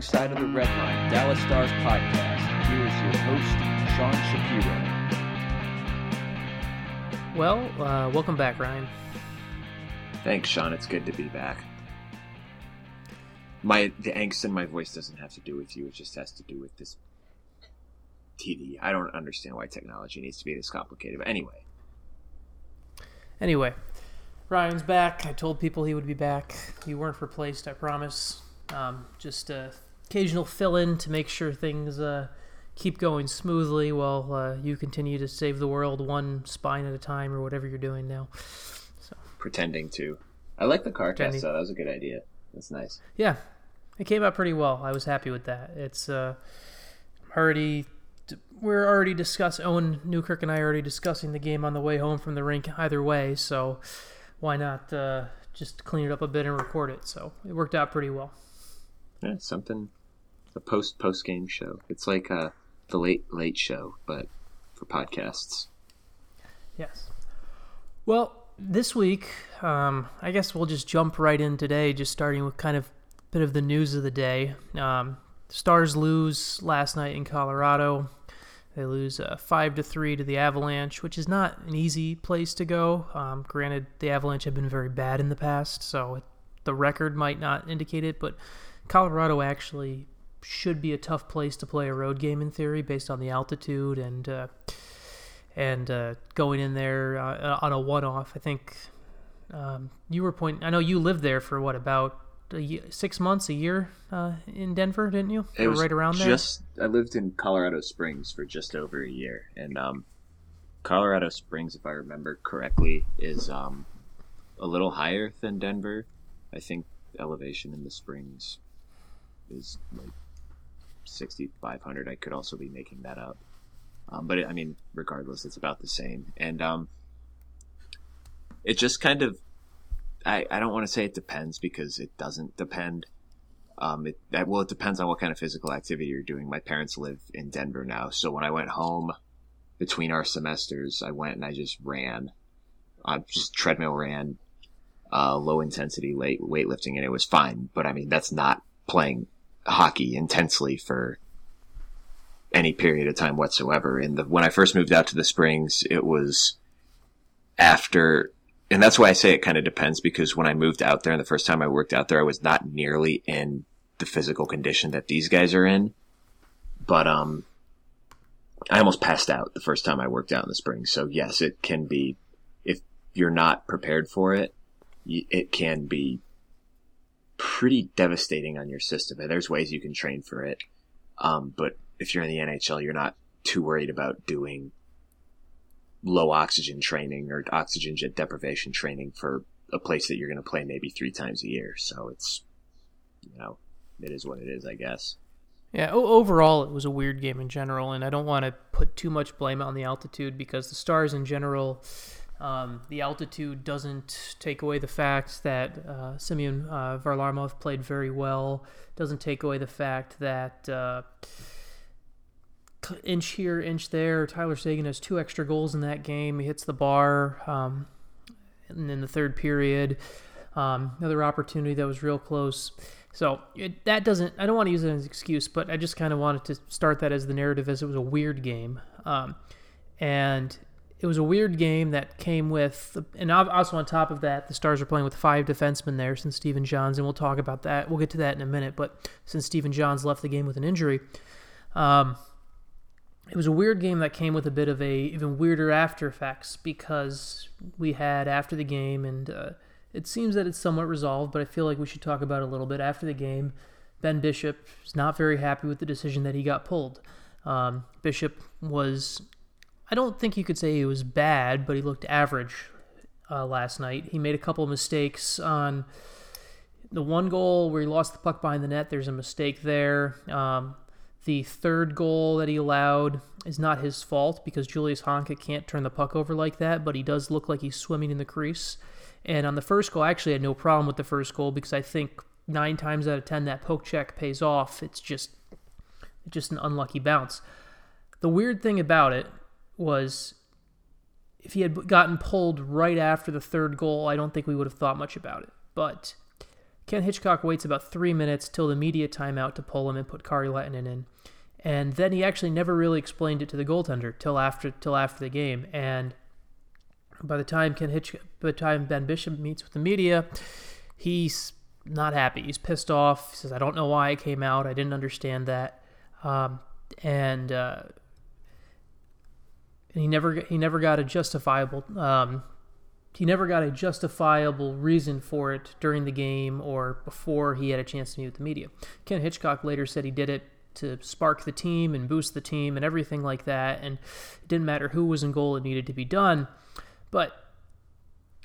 the Wrong Side of the Red Line Dallas Stars podcast. Here is your host, Sean Shapiro. Well, uh, welcome back, Ryan. Thanks, Sean. It's good to be back. My the angst in my voice doesn't have to do with you. It just has to do with this TV. I don't understand why technology needs to be this complicated. But anyway, Anyway, Ryan's back. I told people he would be back. You weren't replaced, I promise. Um, just uh, occasional fill in to make sure things uh, keep going smoothly while uh, you continue to save the world one spine at a time or whatever you're doing now. So pretending to. I like the car Pretending. test, though. That was a good idea. That's nice. Yeah, it came out pretty well. I was happy with that. It's uh, already we're already discussing Owen Newkirk and I are already discussing the game on the way home from the rink either way. So why not uh, just clean it up a bit and record it? So it worked out pretty well. Yeah, something. A post post game show. It's like uh, the late late show, but for podcasts. Yes. Well, this week, um, I guess we'll just jump right in today, just starting with kind of a bit of the news of the day. Um, Stars lose last night in Colorado. They lose uh, five to three to the Avalanche, which is not an easy place to go. Um, granted, the Avalanche have been very bad in the past, so it, the record might not indicate it, but Colorado actually should be a tough place to play a road game in theory, based on the altitude and. Uh, and uh, going in there uh, on a one-off. I think um, you were pointing. I know you lived there for what about a ye six months, a year uh, in Denver, didn't you? It Or was right around there. Just I lived in Colorado Springs for just over a year, and um, Colorado Springs, if I remember correctly, is um, a little higher than Denver. I think elevation in the Springs is like sixty five hundred. I could also be making that up, um, but it, I mean, regardless, it's about the same, and um, it just kind of. I, I don't want to say it depends because it doesn't depend. Um, it well, it depends on what kind of physical activity you're doing. My parents live in Denver now, so when I went home between our semesters, I went and I just ran, I just treadmill ran, uh, low intensity late weightlifting, and it was fine. But I mean, that's not playing hockey intensely for any period of time whatsoever. And the, when I first moved out to the Springs, it was after and that's why I say it kind of depends because when I moved out there and the first time I worked out there, I was not nearly in the physical condition that these guys are in. But, um, I almost passed out the first time I worked out in the spring. So yes, it can be, if you're not prepared for it, it can be pretty devastating on your system. And there's ways you can train for it. Um, but if you're in the NHL, you're not too worried about doing low oxygen training or oxygen jet deprivation training for a place that you're going to play maybe three times a year. So it's, you know, it is what it is, I guess. Yeah, overall, it was a weird game in general, and I don't want to put too much blame on the altitude because the Stars in general, um, the altitude doesn't take away the fact that uh, Semyon uh, Varlamov played very well. Doesn't take away the fact that uh, inch here, inch there. Tyler Seguin has two extra goals in that game. He hits the bar, um, and in the third period, um, another opportunity that was real close. So it, that doesn't. I don't want to use it as an excuse, but I just kind of wanted to start that as the narrative, as it was a weird game, um, and it was a weird game that came with, and also on top of that, the Stars are playing with five defensemen there since Stephen Johns, and we'll talk about that. We'll get to that in a minute. But since Stephen Johns left the game with an injury, um, it was a weird game that came with a bit of a even weirder after effects because we had after the game and uh, it seems that it's somewhat resolved but i feel like we should talk about it a little bit after the game ben bishop is not very happy with the decision that he got pulled um, bishop was i don't think you could say he was bad but he looked average uh, last night he made a couple of mistakes on the one goal where he lost the puck behind the net there's a mistake there um, the third goal that he allowed is not his fault because Julius Honka can't turn the puck over like that, but he does look like he's swimming in the crease. And on the first goal, I actually had no problem with the first goal because I think nine times out of ten that poke check pays off. It's just just an unlucky bounce. The weird thing about it was if he had gotten pulled right after the third goal, I don't think we would have thought much about it. But Ken Hitchcock waits about three minutes till the media timeout to pull him and put Kari Lehtonen in. And then he actually never really explained it to the goaltender till after till after the game. And by the time Ken Hitch, by the time Ben Bishop meets with the media, he's not happy. He's pissed off. He says, "I don't know why I came out. I didn't understand that." Um, and uh, and he never he never got a justifiable um, he never got a justifiable reason for it during the game or before he had a chance to meet with the media. Ken Hitchcock later said he did it to spark the team and boost the team and everything like that, and it didn't matter who was in goal; it needed to be done. But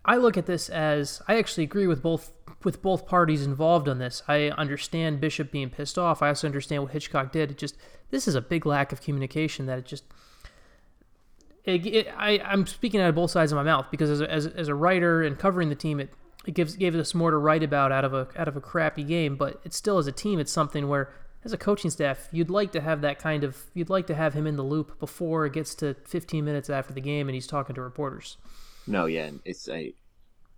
I look at this as I actually agree with both with both parties involved on this. I understand Bishop being pissed off. I also understand what Hitchcock did. It just this is a big lack of communication that it just it, it, I, I'm speaking out of both sides of my mouth because as a, as, as a writer and covering the team, it, it gives gave us more to write about out of a out of a crappy game. But it's still as a team, it's something where as a coaching staff, you'd like to have that kind of you'd like to have him in the loop before it gets to 15 minutes after the game and he's talking to reporters. No, yeah, it's a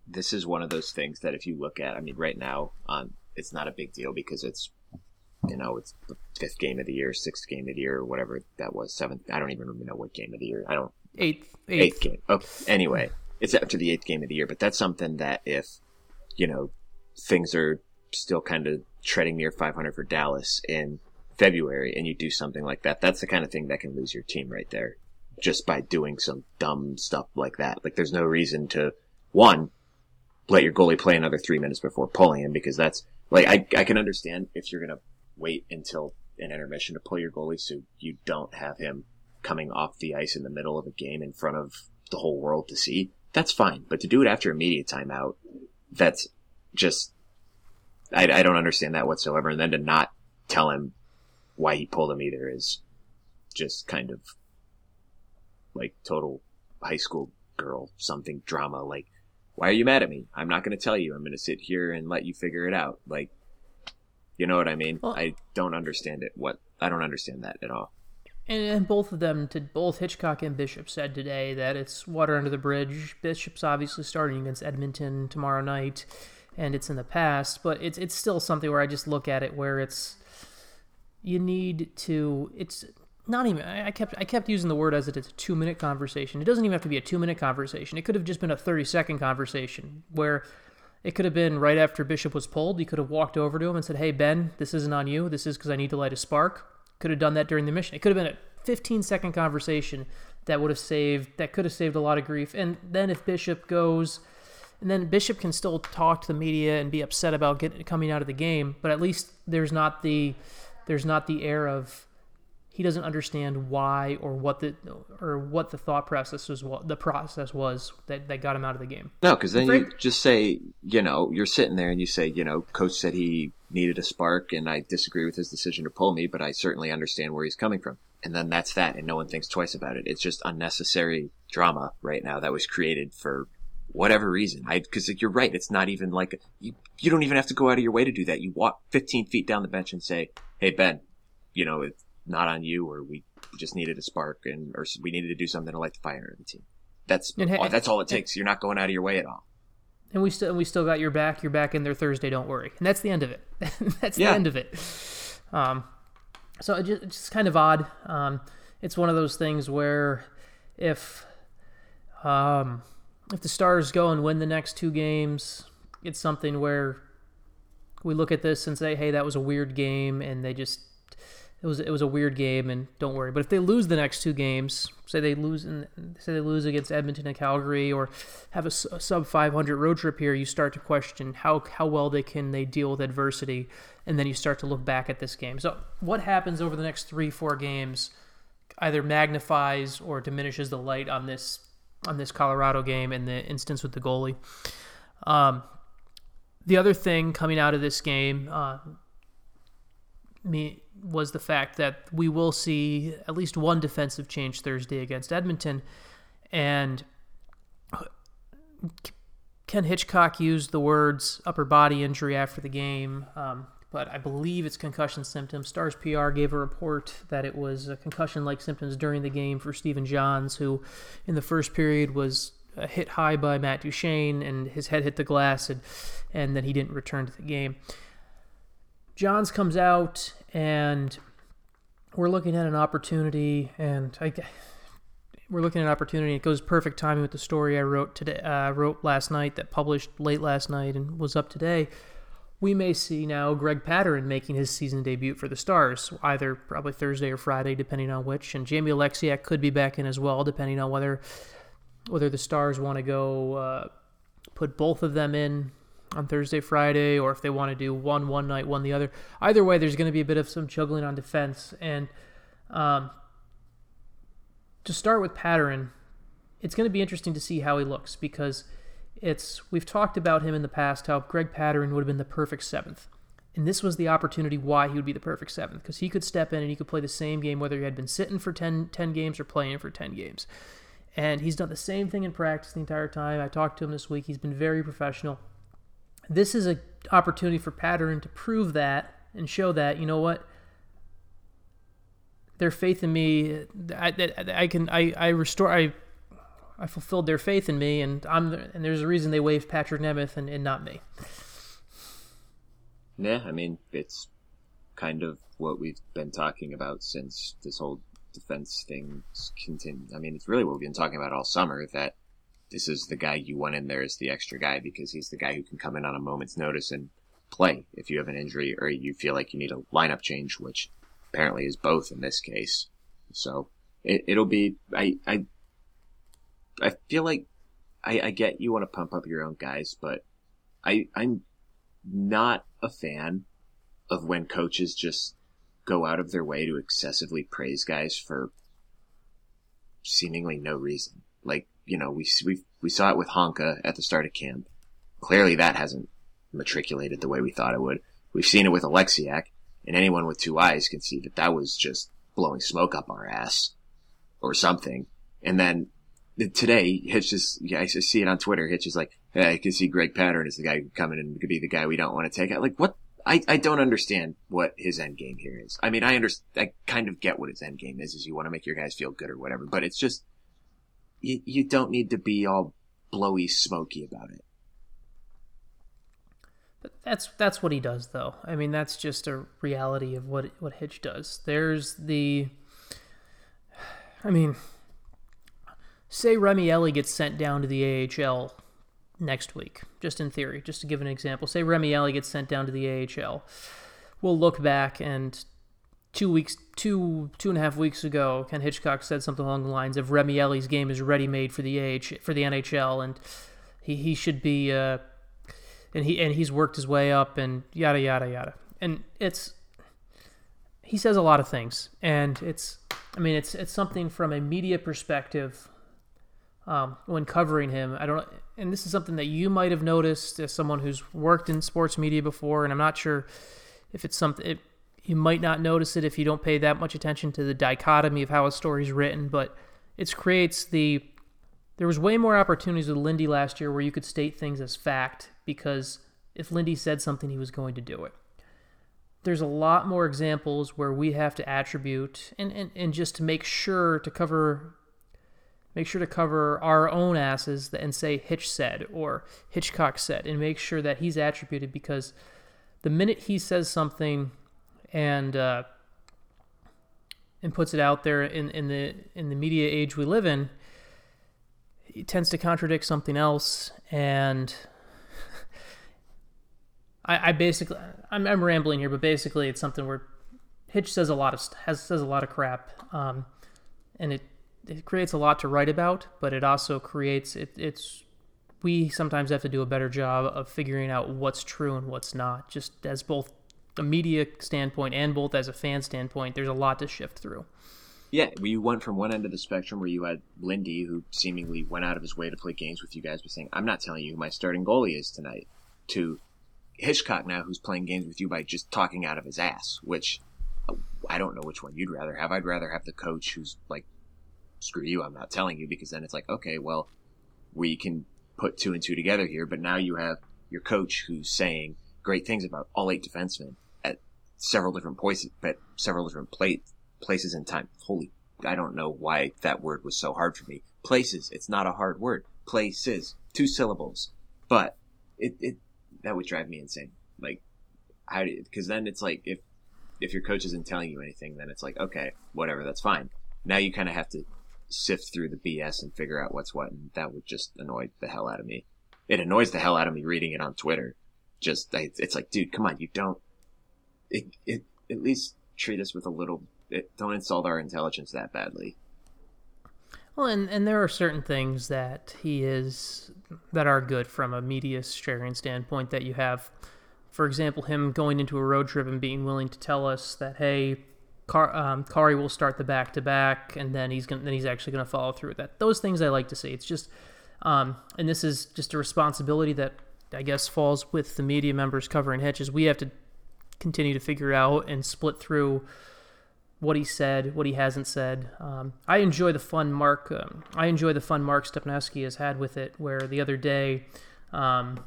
this is one of those things that if you look at, I mean, right now, um, it's not a big deal because it's you know, it's the fifth game of the year, sixth game of the year, whatever that was, seventh. I don't even know what game of the year. I don't. Eighth. Eighth, eighth game. Okay. Anyway, it's after the eighth game of the year, but that's something that if, you know, things are still kind of treading near 500 for Dallas in February and you do something like that, that's the kind of thing that can lose your team right there just by doing some dumb stuff like that. Like there's no reason to, one, let your goalie play another three minutes before pulling him because that's like, I, I can understand if you're going to wait until an intermission to pull your goalie so you don't have him coming off the ice in the middle of a game in front of the whole world to see, that's fine. But to do it after a media timeout, that's just, I, I don't understand that whatsoever. And then to not tell him why he pulled him either is just kind of like total high school girl something drama. Like, why are you mad at me? I'm not going to tell you. I'm going to sit here and let you figure it out. Like, you know what I mean? Well, I don't understand it. What I don't understand that at all. And both of them, to both Hitchcock and Bishop, said today that it's water under the bridge. Bishop's obviously starting against Edmonton tomorrow night, and it's in the past, but it's it's still something where I just look at it where it's you need to. It's not even. I kept I kept using the word as if it's a two minute conversation. It doesn't even have to be a two minute conversation. It could have just been a thirty second conversation where it could have been right after Bishop was pulled. You could have walked over to him and said, Hey, Ben, this isn't on you. This is because I need to light a spark. Could have done that during the mission. It could have been a 15 second conversation that would have saved, that could have saved a lot of grief. And then if Bishop goes, and then Bishop can still talk to the media and be upset about getting coming out of the game, but at least there's not the, there's not the air of he doesn't understand why or what the or what the thought process was the process was that, that got him out of the game. No, because then you just say, you know, you're sitting there and you say, you know, coach said he needed a spark and I disagree with his decision to pull me, but I certainly understand where he's coming from. And then that's that, and no one thinks twice about it. It's just unnecessary drama right now that was created for whatever reason. I because you're right, it's not even like you you don't even have to go out of your way to do that. You walk 15 feet down the bench and say, "Hey Ben, you know, it's not on you, or we just needed a spark, and or we needed to do something to light the fire in the team. That's all, that's all it takes. You're not going out of your way at all. And we still we still got your back. You're back in there Thursday. Don't worry. And that's the end of it. that's yeah. the end of it. Um, so it just, it's just kind of odd. Um, it's one of those things where if um, if the Stars go and win the next two games, it's something where we look at this and say, "Hey, that was a weird game," and they just it was it was a weird game, and don't worry. But if they lose the next two games, say they lose in, say they lose against Edmonton and Calgary, or have a, a sub 500 road trip here, you start to question how how well they can they deal with adversity, and then you start to look back at this game. So what happens over the next three four games either magnifies or diminishes the light on this on this Colorado game and the instance with the goalie. Um, the other thing coming out of this game, uh, me was the fact that we will see at least one defensive change Thursday against Edmonton, and Ken Hitchcock used the words upper body injury after the game, um, but I believe it's concussion symptoms. Stars PR gave a report that it was concussion like symptoms during the game for Stephen Johns, who in the first period was hit high by Matt Duchene, and his head hit the glass, and and then he didn't return to the game. Johns comes out, and we're looking at an opportunity, and I, we're looking at an opportunity. It goes perfect timing with the story I wrote today, uh, wrote last night that published late last night and was up today. We may see now Greg Pateryn making his season debut for the Stars, either probably Thursday or Friday, depending on which. And Jamie Oleksiak could be back in as well, depending on whether whether the Stars want to go uh, put both of them in on Thursday, Friday, or if they want to do one one night, one the other. Either way, there's going to be a bit of some juggling on defense. And um, to start with Pateryn, it's going to be interesting to see how he looks because it's we've talked about him in the past how Greg Pateryn would have been the perfect seventh. And this was the opportunity why he would be the perfect seventh because he could step in and he could play the same game whether he had been sitting for 10, 10 games or playing for 10 games. And he's done the same thing in practice the entire time. I talked to him this week. He's been very professional. This is an opportunity for Pateryn to prove that and show that, you know what, their faith in me, I, I, I can, I, I restore, I I fulfilled their faith in me, and I'm and there's a reason they waived Patrick Nemeth and, and not me. Yeah, I mean it's kind of what we've been talking about since this whole defense thing continued. I mean, it's really what we've been talking about all summer. That this is the guy you want in there as the extra guy because he's the guy who can come in on a moment's notice and play if you have an injury or you feel like you need a lineup change, which apparently is both in this case. So it, it'll be I I I feel like I, I get you want to pump up your own guys, but I I'm not a fan of when coaches just go out of their way to excessively praise guys for seemingly no reason. Like you know we we we saw it with Honka at the start of camp. Clearly, that hasn't matriculated the way we thought it would. We've seen it with Oleksiak, and anyone with two eyes can see that that was just blowing smoke up our ass or something. And then today, Hitch is, yeah, I see it on Twitter. Hitch is like, hey, I can see Greg Pateryn is the guy coming in and could be the guy we don't want to take out. Like, what? I, I don't understand what his end game here is. I mean, I understand, I kind of get what his end game is, is you want to make your guys feel good or whatever, but it's just, you, you don't need to be all blowy, smoky about it. But that's that's what he does, though. I mean, that's just a reality of what what Hitch does. There's the, I mean, say Remi Elie gets sent down to the AHL next week, just in theory, just to give an example. Say Remi Elie gets sent down to the AHL. We'll look back and two weeks, two two and a half weeks ago, Ken Hitchcock said something along the lines of Remi Elie's game is ready made for the AH for the NHL, and he he should be, uh, and he and he's worked his way up, and yada yada yada. And it's he says a lot of things, and it's I mean it's it's something from a media perspective um, when covering him. I don't, and this is something that you might have noticed as someone who's worked in sports media before, and I'm not sure if it's something it, you might not notice it if you don't pay that much attention to the dichotomy of how a story's written, but it creates the. There was way more opportunities with Lindy last year where you could state things as fact because if Lindy said something, he was going to do it. There's a lot more examples where we have to attribute and, and, and just to make sure to cover make sure to cover our own asses and say Hitch said or Hitchcock said and make sure that he's attributed because the minute he says something and uh, and puts it out there in, in the in the media age we live in, it tends to contradict something else and I, I basically I'm, I'm rambling here, but basically it's something where Hitch says a lot of has says a lot of crap, um, and it it creates a lot to write about, but it also creates it, it's we sometimes have to do a better job of figuring out what's true and what's not. Just as both a media standpoint and both as a fan standpoint, there's a lot to shift through. Yeah, we went from one end of the spectrum where you had Lindy, who seemingly went out of his way to play games with you guys, by saying, "I'm not telling you who my starting goalie is tonight," to Hitchcock now, who's playing games with you by just talking out of his ass. Which uh, I don't know which one you'd rather have. I'd rather have the coach who's like screw you, I'm not telling you because then it's like, okay, well, we can put two and two together here, but now you have your coach who's saying great things about all eight defensemen several different points, at several different places in time. Holy, I don't know why that word was so hard for me. Places, it's not a hard word. Places, two syllables, but it, it, that would drive me insane. Like, how? Because then it's like if if your coach isn't telling you anything, then it's like okay, whatever, that's fine. Now you kind of have to sift through the BS and figure out what's what, and that would just annoy the hell out of me. It annoys the hell out of me reading it on Twitter. Just it's like, dude, come on, you don't. It, it at least treat us with a little. It, don't insult our intelligence that badly. Well, and, and there are certain things that he is that are good from a media sharing standpoint that you have. For example, him going into a road trip and being willing to tell us that, hey, Car, um, Kari will start the back to back, and then he's gonna, then he's actually going to follow through with that. Those things I like to see. It's just, um, and this is just a responsibility that I guess falls with the media members covering Hitches. We have to continue to figure out and split through what he said, what he hasn't said. Um, I enjoy the fun Mark. Um, I enjoy the fun Mark Stepneski has had with it. Where the other day, um,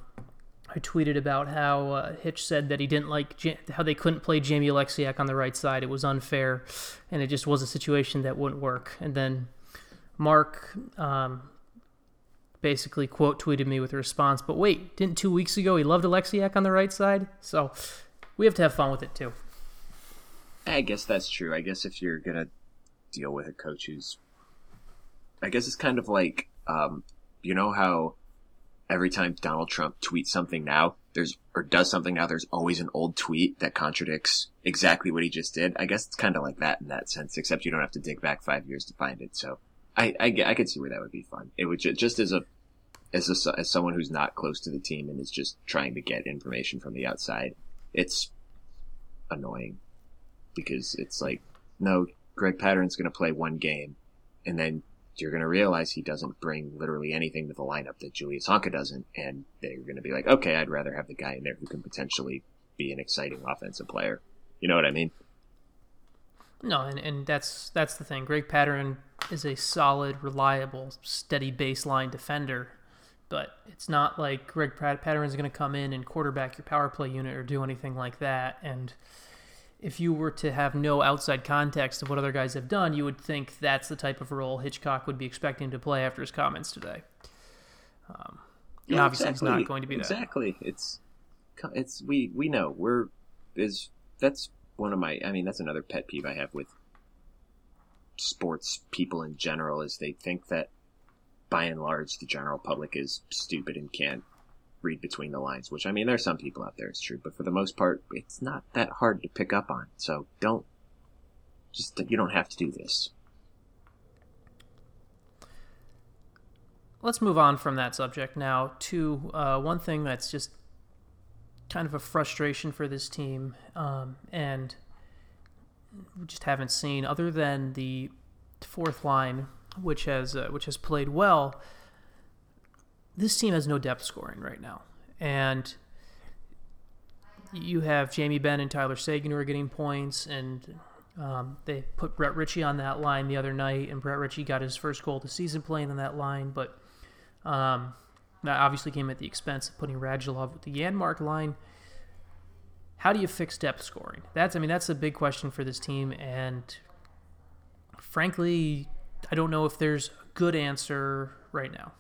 I tweeted about how uh, Hitch said that he didn't like how they couldn't play Jamie Oleksiak on the right side. It was unfair, and it just was a situation that wouldn't work. And then Mark um, basically quote tweeted me with a response. But wait, didn't two weeks ago he loved Oleksiak on the right side? So we have to have fun with it too. I guess that's true. I guess if you're gonna deal with a coach who's, I guess it's kind of like, um, you know how every time Donald Trump tweets something now, there's or does something now, there's always an old tweet that contradicts exactly what he just did. I guess it's kind of like that in that sense, except you don't have to dig back five years to find it. So I I, I could see where that would be fun. It would just, just as a as a, as someone who's not close to the team and is just trying to get information from the outside, it's annoying because it's like no, Greg Pateryn's going to play one game, and then you're going to realize he doesn't bring literally anything to the lineup that Julius Honka doesn't, and they're going to be like, okay, I'd rather have the guy in there who can potentially be an exciting offensive player. You know what I mean? No, and, and that's that's the thing. Greg Pateryn is a solid, reliable, steady baseline defender, but it's not like Greg Pateryn's going to come in and quarterback your power play unit or do anything like that. And if you were to have no outside context of what other guys have done, you would think that's the type of role Hitchcock would be expecting to play after his comments today. Um, and yeah, obviously, exactly. he's not going to be that. Exactly. It's it's we we know we're is that's one of my. I mean, that's another pet peeve I have with sports people in general is they think that by and large the general public is stupid and can't read between the lines, which I mean, there's some people out there, it's true, but for the most part, it's not that hard to pick up on. So don't, just, you don't have to do this. Let's move on from that subject now to uh, one thing that's just kind of a frustration for this team, um, and we just haven't seen, other than the fourth line, which has uh, which has played well this team has no depth scoring right now. And you have Jamie Benn and Tyler Seguin who are getting points, and um, they put Brett Ritchie on that line the other night, and Brett Ritchie got his first goal of the season playing on that line, but um, that obviously came at the expense of putting Radulov with the Janmark line. How do you fix depth scoring? That's I mean that's a big question for this team, and frankly, I don't know if there's a good answer right now.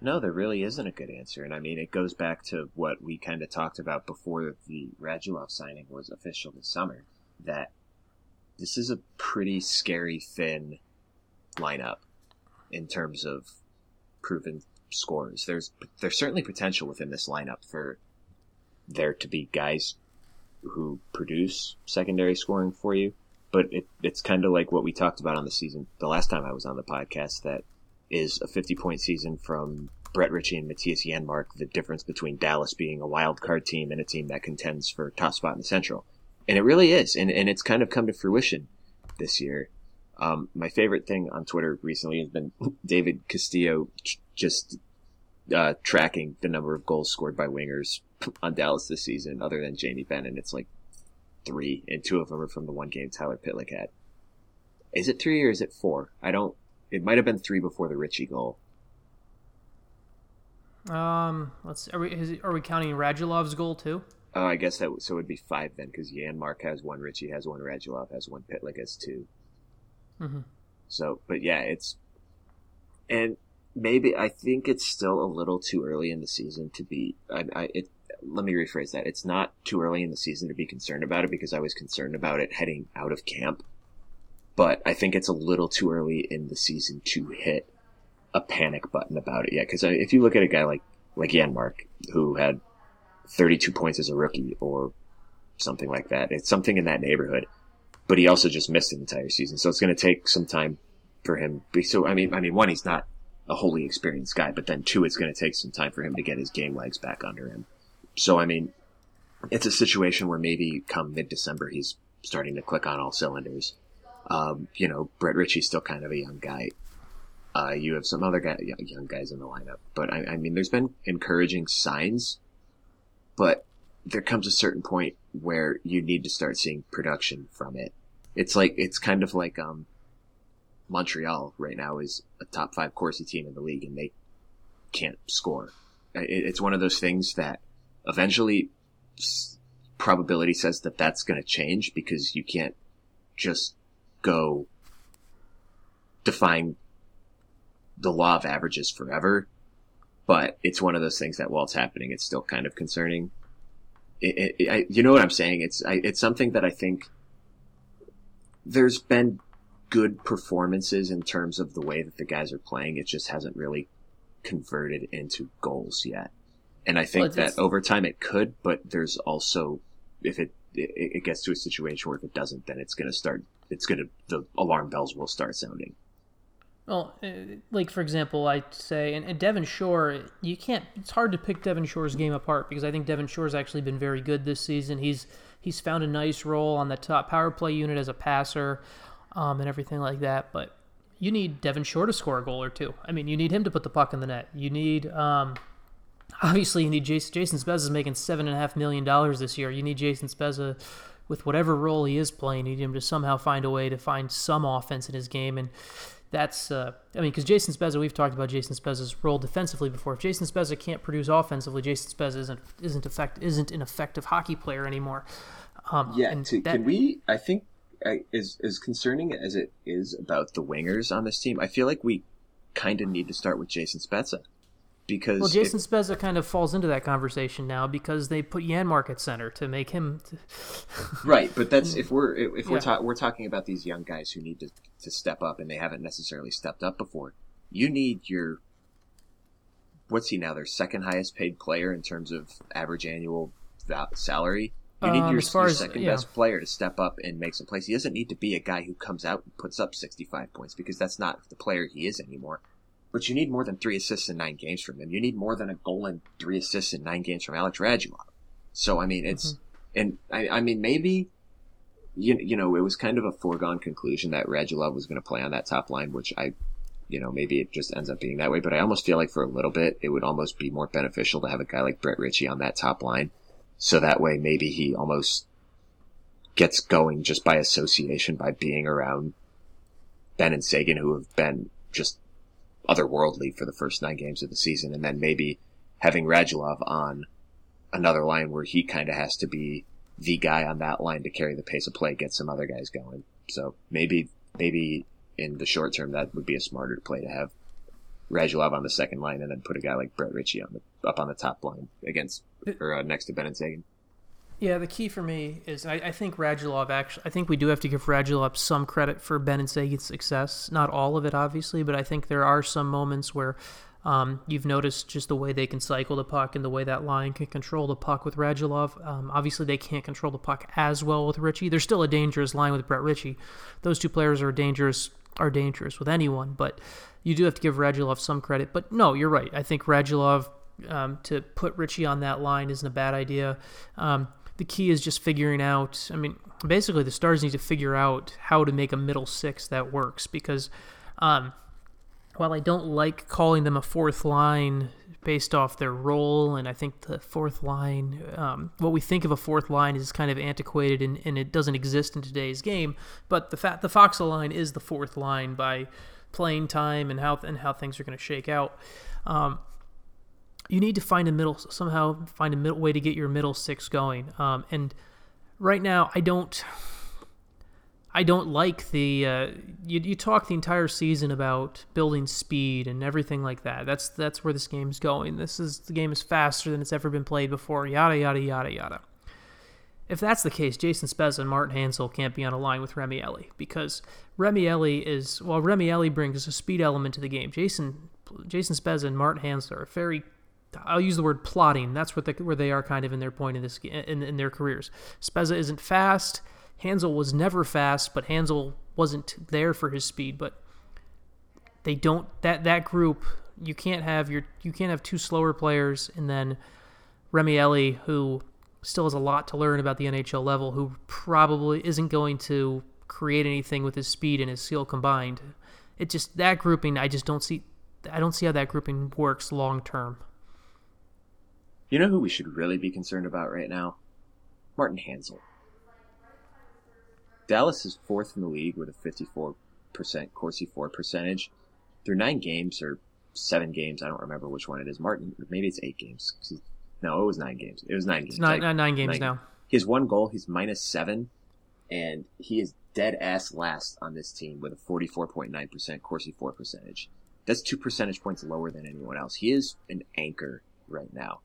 No, there really isn't a good answer. And I mean, it goes back to what we kind of talked about before the Radulov signing was official this summer that this is a pretty scary thin lineup in terms of proven scores. There's there's certainly potential within this lineup for there to be guys who produce secondary scoring for you, but it, it's kind of like what we talked about on the season the last time I was on the podcast that is a 50 point season from Brett Ritchie and Mattias Janmark, the difference between Dallas being a wild card team and a team that contends for top spot in the Central. And it really is. And, and it's kind of come to fruition this year. Um, my favorite thing on Twitter recently has been David Castillo just uh, tracking the number of goals scored by wingers on Dallas this season, other than Jamie Benn, and it's like three, and two of them are from the one game Tyler Pitlick had. Is it three or is it four? I don't it might have been three before the Ritchie goal. Um, let's are we is, are we counting Radulov's goal too? Oh, I guess that so it would be five then because Janmark has one, Ritchie has one, Radulov has one, Pitlick has 2 mm-hmm. So, but yeah, it's and maybe I think it's still a little too early in the season to be. I, I it, let me rephrase that. It's not too early in the season to be concerned about it because I was concerned about it heading out of camp. But I think it's a little too early in the season to hit a panic button about it yet. Because if you look at a guy like like Janmark, who had 32 points as a rookie or something like that, it's something in that neighborhood. But he also just missed an entire season, so it's going to take some time for him. So I mean, I mean, one, he's not a wholly experienced guy, but then two, it's going to take some time for him to get his game legs back under him. So, I mean, it's a situation where maybe come mid December, he's starting to click on all cylinders. Um, you know, Brett Ritchie's still kind of a young guy. Uh, you have some other guy, young guys in the lineup, but I, I mean, there's been encouraging signs, but there comes a certain point where you need to start seeing production from it. It's like, it's kind of like, um, Montreal right now is a top five Corsi team in the league and they can't score. It's one of those things that eventually probability says that that's going to change because you can't just go define the law of averages forever. But it's one of those things that while it's happening, it's still kind of concerning. It, it, I, you know what I'm saying? It's I, it's something that I think there's been good performances in terms of the way that the guys are playing. It just hasn't really converted into goals yet. And I think well, that over time it could, but there's also, if it, it, it gets to a situation where if it doesn't, then it's going to start, it's going to, the alarm bells will start sounding. Well, uh, like for example, I'd say, and, and Devin Shore, you can't. It's hard to pick Devin Shore's game apart because I think Devin Shore's actually been very good this season. He's he's found a nice role on the top power play unit as a passer um, and everything like that. But you need Devin Shore to score a goal or two. I mean, you need him to put the puck in the net. You need, um, obviously, you need Jason. Jason Spezza is making seven and a half million dollars this year. You need Jason Spezza with whatever role he is playing. You need him to somehow find a way to find some offense in his game and. That's, uh, I mean, because Jason Spezza, we've talked about Jason Spezza's role defensively before. If Jason Spezza can't produce offensively, Jason Spezza isn't isn't effect isn't an effective hockey player anymore. Um, yeah, to, that, can we? I think as as concerning as it is about the wingers on this team, I feel like we kind of need to start with Jason Spezza because well, Jason it, Spezza kind of falls into that conversation now because they put Janmark at center to make him right. But that's if we're if we're yeah. ta- we're talking about these young guys who need to to step up and they haven't necessarily stepped up before. You need your what's he now? Their second highest paid player in terms of average annual salary you need um, your, your as, second yeah. best player to step up and make some plays. He doesn't need to be a guy who comes out and puts up 65 points because that's not the player he is anymore. But you need more than three assists in nine games from him. You need more than a goal and three assists in nine games from Alex Radulov. So, I mean, it's, mm-hmm. and I, I mean, maybe, you, you know, it was kind of a foregone conclusion that Radulov was going to play on that top line, which I, you know, maybe it just ends up being that way. But I almost feel like for a little bit, it would almost be more beneficial to have a guy like Brett Ritchie on that top line so that way, maybe he almost gets going just by association by being around Benn and Seguin, who have been just otherworldly for the first nine games of the season. And then maybe having Radulov on another line where he kind of has to be the guy on that line to carry the pace of play, get some other guys going. So maybe, maybe in the short term, that would be a smarter play to have Radulov on the second line and then put a guy like Brett Ritchie on the up on the top line against or uh, next to Seguin. Yeah, the key for me is I, I, think Radulov actually. I think we do have to give Radulov some credit for Benn and Seguin's success. Not all of it, obviously, but I think there are some moments where um, you've noticed just the way they can cycle the puck and the way that line can control the puck with Radulov. Um, obviously, they can't control the puck as well with Ritchie. They're still a dangerous line with Brett Ritchie. Those two players are dangerous are dangerous with anyone, but you do have to give Radulov some credit. But no, you're right. I think Radulov um, to put Ritchie on that line isn't a bad idea. The key is just figuring out. I mean, basically, the Stars need to figure out how to make a middle six that works because um, while I don't like calling them a fourth line based off their role, and I think the fourth line, um, what we think of a fourth line is kind of antiquated and, and it doesn't exist in today's game. But the fa- the Faksa line is the fourth line by playing time and how and how things are going to shake out. Um, you need to find a middle somehow find a middle way to get your middle six going. Um, and right now, I don't. I don't like the uh, you, you talk the entire season about building speed and everything like that. That's that's where this game's going. This is the game is faster than it's ever been played before. Yada yada yada yada. If that's the case, Jason Spezza and Martin Hanzal can't be on a line with Remi Elie because Remi Elie is well, Remi Elie brings a speed element to the game. Jason Jason Spezza and Martin Hanzal are very I'll use the word plotting. That's what the, where they are kind of in their point in this in, in their careers. Spezza isn't fast. Hanzal was never fast, but Hanzal wasn't there for his speed. But they don't that that group. You can't have your you can't have two slower players and then Remi Elie, who still has a lot to learn about the NHL level, who probably isn't going to create anything with his speed and his skill combined. It just that grouping, I just don't see. I don't see how that grouping works long term. You know who we should really be concerned about right now? Martin Hanzal. Dallas is fourth in the league with a 54% Corsi for percentage. Through nine games or seven games, I don't remember which one it is. Martin, maybe it's eight games. No, it was nine games. It was nine games. It's nine, like, nine games nine now. He has one goal. He's minus seven, and he is dead ass last on this team with a 44.9% Corsi for percentage. That's two percentage points lower than anyone else. He is an anchor right now,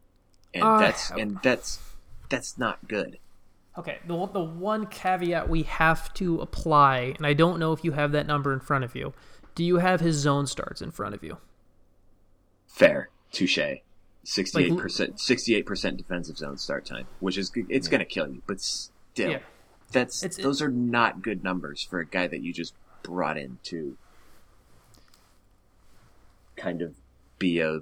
and uh, that's and that's that's not good. Okay, the, the one caveat we have to apply, and I don't know if you have that number in front of you. Do you have his zone starts in front of you? Fair. Touche. 68%, 68% defensive zone start time, which is, it's yeah. going to kill you, but still, yeah. that's, it's, those it, are not good numbers for a guy that you just brought in to kind of be a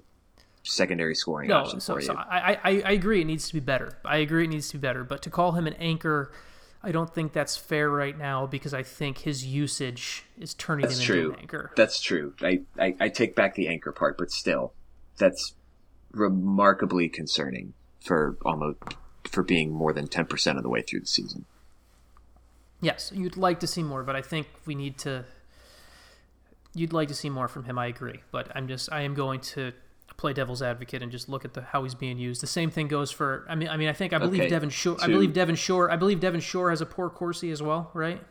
secondary scoring no, option so, for so you. I, I, I agree it needs to be better. I agree it needs to be better. But to call him an anchor, I don't think that's fair right now because I think his usage is turning that's him true. into an anchor. That's true. I, I, I take back the anchor part, but still, that's remarkably concerning for almost for being more than ten percent of the way through the season. Yes, you'd like to see more, but I think we need to. You'd like to see more from him. I agree, but I'm just I am going to play devil's advocate and just look at the how he's being used. The same thing goes for. I mean, I mean, I think I believe okay, Devin Shore. I believe Devin Shore. I believe Devin Shore has a poor Corsi as well, right?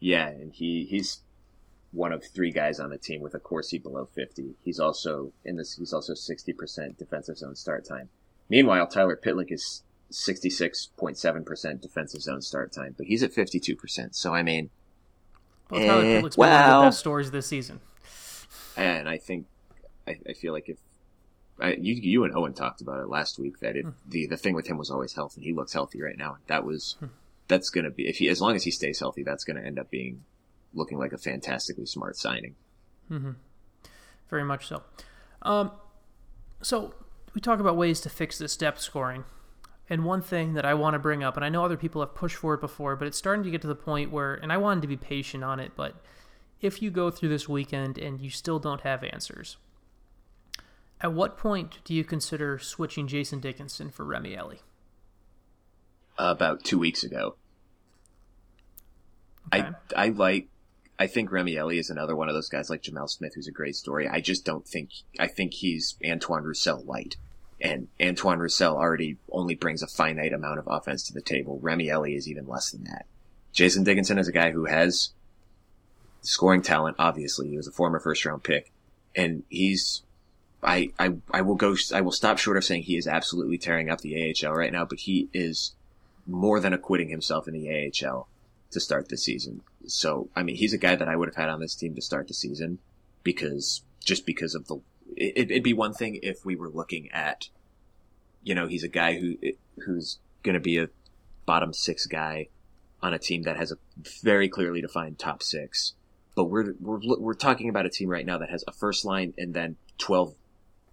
Yeah, and he he's one of three guys on the team with a Corsi below fifty. He's also in this. He's also sixty percent defensive zone start time. Meanwhile, Tyler Pitlick is sixty six point seven percent defensive zone start time, but he's at fifty two percent. So I mean, well, Tyler eh, Pitlick's well, one of the best stories this season and I think I, I feel like if I, you you and Owen talked about it last week that it, hmm. the the thing with him was always health, and he looks healthy right now. That was hmm. that's gonna be if he as long as he stays healthy, that's gonna end up being looking like a fantastically smart signing. Mm-hmm. Very much so. Um, so we talk about ways to fix this depth scoring. And one thing that I want to bring up, and I know other people have pushed for it before, but it's starting to get to the point where, and I wanted to be patient on it, but if you go through this weekend and you still don't have answers, at what point do you consider switching Jason Dickinson for Remi Elie? Uh, about two weeks ago. Okay. I I like I think Remi Elie is another one of those guys like Gemel Smith who's a great story. I just don't think I think he's Antoine Roussel light. And Antoine Roussel already only brings a finite amount of offense to the table. Remi Elie is even less than that. Jason Dickinson is a guy who has scoring talent. Obviously, he was a former first round pick, and he's. I, I, I will go, I will stop short of saying he is absolutely tearing up the AHL right now, but he is more than acquitting himself in the AHL to start the season. So, I mean, he's a guy that I would have had on this team to start the season because, just because of the, it, it'd be one thing if we were looking at, you know, he's a guy who, who's going to be a bottom six guy on a team that has a very clearly defined top six but we're we're we're talking about a team right now that has a first line and then twelve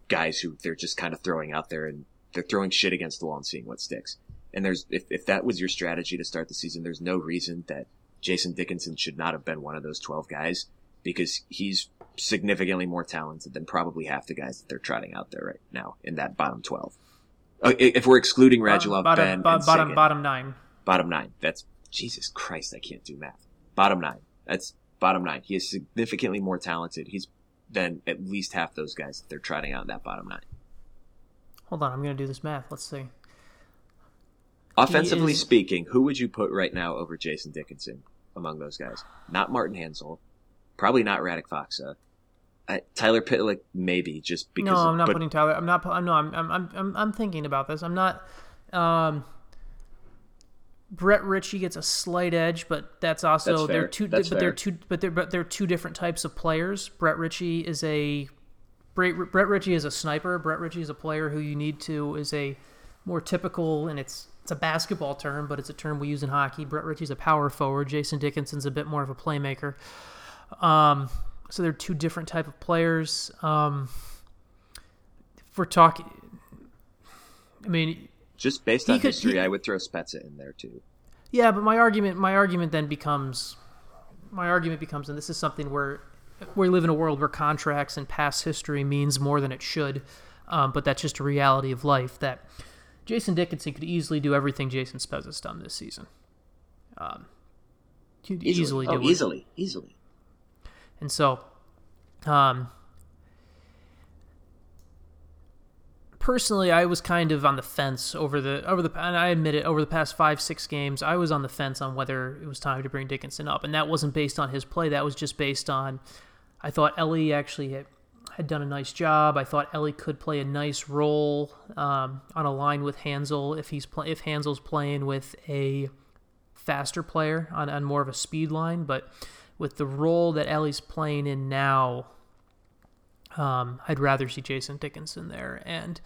guys who they're just kind of throwing out there and they're throwing shit against the wall and seeing what sticks. And there's if if that was your strategy to start the season, there's no reason that Jason Dickinson should not have been one of those twelve guys because he's significantly more talented than probably half the guys that they're trotting out there right now in that bottom twelve. Uh, if we're excluding Radulov, bottom, Benn, bottom, bottom, bottom nine, bottom nine. That's Jesus Christ, I can't do math. Bottom nine. That's bottom nine. He is significantly more talented. He's than at least half those guys that they're trotting out in that bottom nine. Hold on, I'm going to do this math. Let's see. Offensively is- speaking, who would you put right now over Jason Dickinson among those guys? Not Martin Hanzal, probably not Radek Faksa. Uh, Tyler Pitlick, maybe just because. no, I'm not but putting Tyler. I'm not. I'm no. I'm. I'm. I'm. I'm, I'm thinking about this. I'm not. Um, Brett Ritchie gets a slight edge, but that's also That's they're two. That's but they're two. But they're but they're two different types of players. Brett Ritchie is a. Brett, Brett Ritchie is a sniper. Brett Ritchie is a player who you need to is a more typical, and it's it's a basketball term, but it's a term we use in hockey. Brett Ritchie's a power forward. Jason Dickinson's a bit more of a playmaker. Um, so they're two different type of players. Um, if we're talking, I mean, just based on could- history, he- I would throw Spezza in there too. yeah, but my argument, my argument then becomes, my argument becomes, and this is something where we live in a world where contracts and past history means more than it should, um, but that's just a reality of life. That Jason Dickinson could easily do everything Jason Spezza's done this season. Um, could easily, oh, do it. easily, easily. And so, um, personally, I was kind of on the fence over the over the and I admit it over the past five six games. I was on the fence on whether it was time to bring Dickinson up, and that wasn't based on his play. That was just based on I thought Elie actually had, had done a nice job. I thought Elie could play a nice role um, on a line with Hanzal if he's play, if Hanzal's playing with a faster player on, on more of a speed line, but with the role that Elie's playing in now, um, I'd rather see Jason Dickinson there, and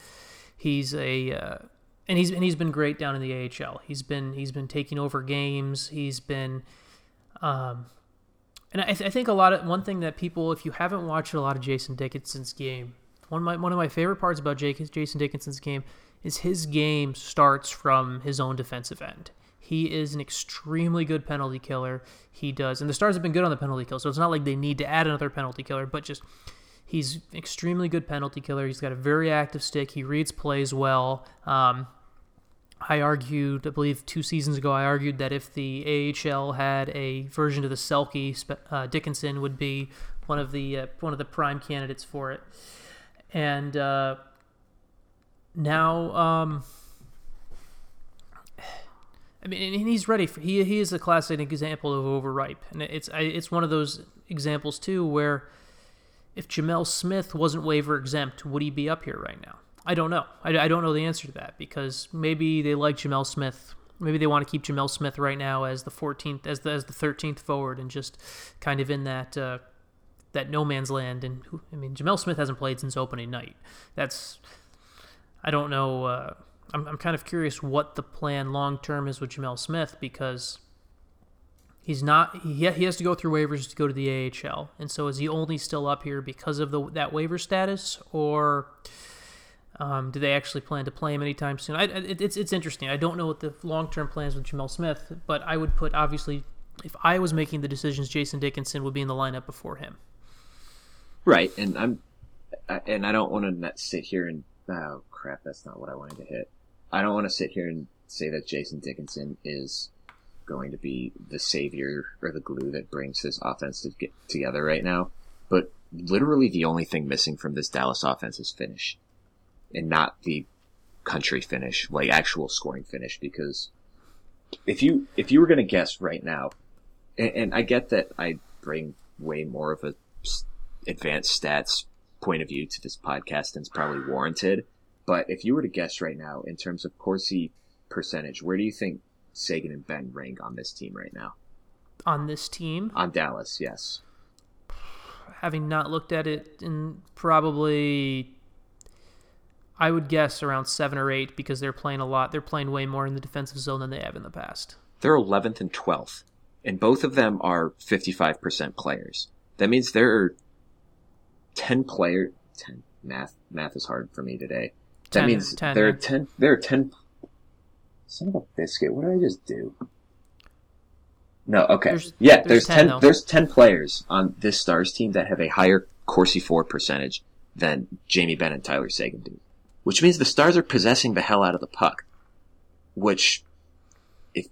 he's a uh, and he's and he's been great down in the AHL. He's been he's been taking over games. He's been, um, and I, th- I think a lot of one thing that people, if you haven't watched a lot of Jason Dickinson's game, one of my one of my favorite parts about Jake, Jason Dickinson's game is his game starts from his own defensive end. He is an extremely good penalty killer. He does, and the Stars have been good on the penalty kill, so it's not like they need to add another penalty killer, but just he's extremely good penalty killer. He's got a very active stick. He reads plays well. Um, I argued, I believe two seasons ago, I argued that if the AHL had a version of the Selke, uh, Dickinson would be one of the uh, one of the prime candidates for it. And uh, now, um, I mean, and he's ready for. He he is a classic example of overripe, and it's I, it's one of those examples too where if Gemel Smith wasn't waiver exempt, would he be up here right now? I don't know. I, I don't know the answer to that because maybe they like Gemel Smith. Maybe they want to keep Gemel Smith right now as the 14th, as the as the 13th forward, and just kind of in that uh, that no man's land. And I mean, Gemel Smith hasn't played since opening night. That's I don't know. Uh, I'm I'm kind of curious what the plan long term is with Gemel Smith because he's not he, he has to go through waivers to go to the AHL. And so is he only still up here because of the that waiver status or um, do they actually plan to play him anytime soon? I, it, it's it's interesting. I don't know what the long term plans with Gemel Smith, but I would put obviously if I was making the decisions, Jason Dickinson would be in the lineup before him. Right, and I'm, and I don't want to sit here and oh crap, that's not what I wanted to hit. I don't want to sit here and say that Jason Dickinson is going to be the savior or the glue that brings this offense to get together right now. But literally, the only thing missing from this Dallas offense is finish, and not the country finish, like actual scoring finish. Because if you if you were going to guess right now, and, and I get that I bring way more of a advanced stats point of view to this podcast and it's probably warranted. But if you were to guess right now in terms of Corsi percentage, where do you think Seguin and Benn rank on this team right now? On this team, On Dallas, yes. having not looked at it in probably I would guess around seven or eight because they're playing a lot. They're playing way more in the defensive zone than they have in the past. They're 11th and 12th, and both of them are 55% players. That means there are 10 player 10 math math is hard for me today. That 10, means 10, there are 10 there are 10 Son of a biscuit, what did I just do? No, okay. There's- yeah, there's there's, 10 10, there's 10 players on this Stars team that have a higher Corsi For percentage than Jamie Benn and Tyler Seguin do. Which means the Stars are possessing the hell out of the puck. Which if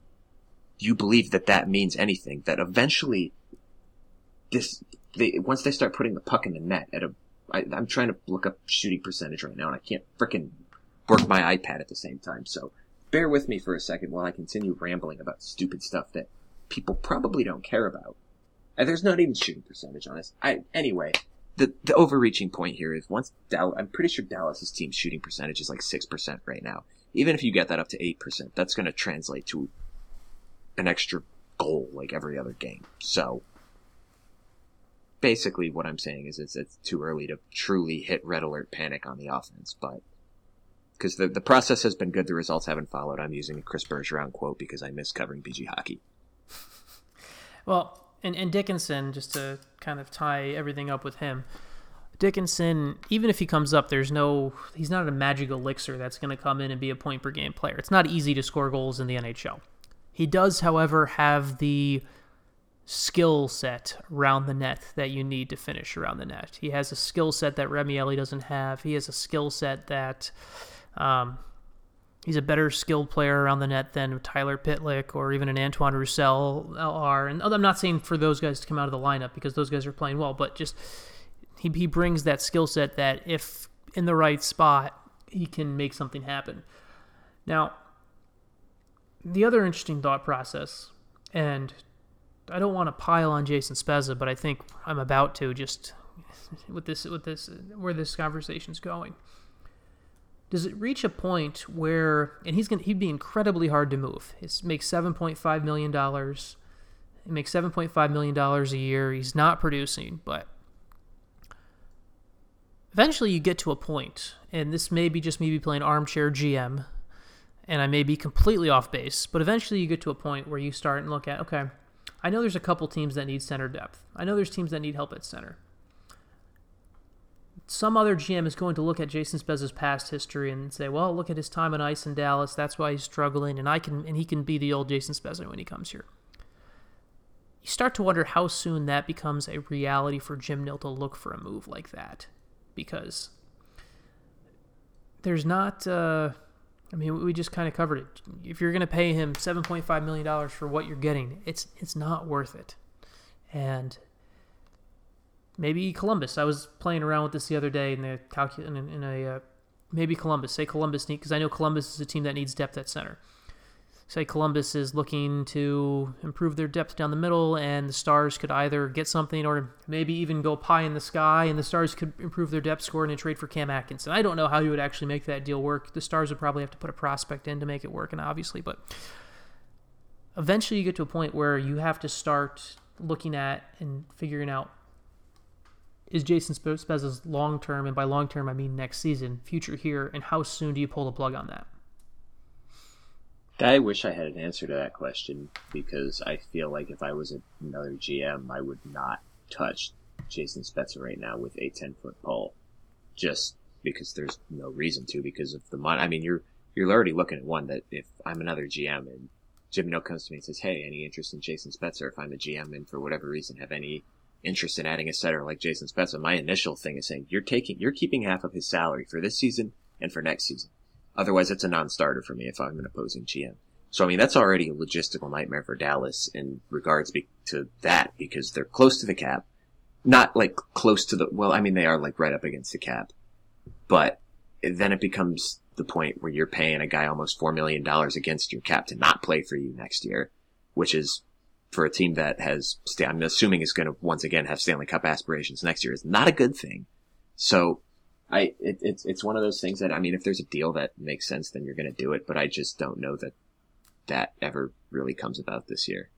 you believe that that means anything, that eventually this they once they start putting the puck in the net at a I, I'm trying to look up shooting percentage right now and I can't frickin' work my iPad at the same time. So bear with me for a second while I continue rambling about stupid stuff that people probably don't care about. And there's not even shooting percentage on this. I anyway, the the overreaching point here is once Dallas, I'm pretty sure Dallas's team shooting percentage is like six percent right now. Even if you get that up to eight percent, that's going to translate to an extra goal like every other game. So basically, what I'm saying is it's it's too early to truly hit red alert panic on the offense, but because the the process has been good, the results haven't followed. I'm using a Chris Bergeron quote because I miss covering BG hockey. Well, and, and Dickinson, just to kind of tie everything up with him, Dickinson, even if he comes up, there's no, he's not a magic elixir that's going to come in and be a point per game player. It's not easy to score goals in the NHL. He does, however, have the skill set around the net that you need to finish around the net. He has a skill set that Remi Elie doesn't have. He has a skill set that um, he's a better skilled player around the net than Tyler Pitlick or even an Antoine Roussel are. And I'm not saying for those guys to come out of the lineup because those guys are playing well, but just he, he brings that skill set that if in the right spot, he can make something happen. Now, the other interesting thought process, and I don't want to pile on Jason Spezza, but I think I'm about to just with this with this where this conversation's going does it reach a point where and he's gonna he'd be incredibly hard to move. He makes seven point five million dollars. He makes seven point five million dollars a year. He's not producing, but eventually you get to a point, and this may be just me be playing armchair GM, and I may be completely off base, but eventually you get to a point where you start and look at okay, I know there's a couple teams that need center depth. I know there's teams that need help at center some other GM is going to look at Jason Spezza's past history and say, "Well, look at his time on ice in Dallas. That's why he's struggling, and I can and he can be the old Jason Spezza when he comes here." You start to wonder how soon that becomes a reality for Jim Nill to look for a move like that, because there's not. Uh, I mean, we just kind of covered it. If you're going to pay him 7.5 million dollars for what you're getting, it's it's not worth it, and maybe Columbus. I was playing around with this the other day in the in, in a uh, maybe Columbus. Say Columbus because I know Columbus is a team that needs depth at center. Say Columbus is looking to improve their depth down the middle, and the Stars could either get something or maybe even go pie in the sky, and the Stars could improve their depth score and trade for Cam Atkinson. I don't know how you would actually make that deal work. The Stars would probably have to put a prospect in to make it work, and obviously, but eventually you get to a point where you have to start looking at and figuring out is Jason Spezza's long term, and by long term I mean next season, future here, and how soon do you pull the plug on that? I wish I had an answer to that question because I feel like if I was another GM, I would not touch Jason Spezza right now with a 10 foot pole. Just because there's no reason to because of the money. I mean, you're, you're already looking at one that if I'm another GM and Jim Nill comes to me and says, Hey, any interest in Jason Spezza? If I'm a GM and for whatever reason have any interest in adding a setter like Jason Spezza, my initial thing is saying you're taking, you're keeping half of his salary for this season and for next season. Otherwise, it's a non-starter for me if I'm an opposing GM. So I mean, that's already a logistical nightmare for Dallas in regards be- to that because they're close to the cap, not like close to the. Well, I mean, they are like right up against the cap, but then it becomes the point where you're paying a guy almost four million dollars against your cap to not play for you next year, which is for a team that has, I'm assuming is going to once again have Stanley Cup aspirations next year is not a good thing. So I, it, it's, it's one of those things that, I mean, if there's a deal that makes sense, then you're going to do it, but I just don't know that that ever really comes about this year.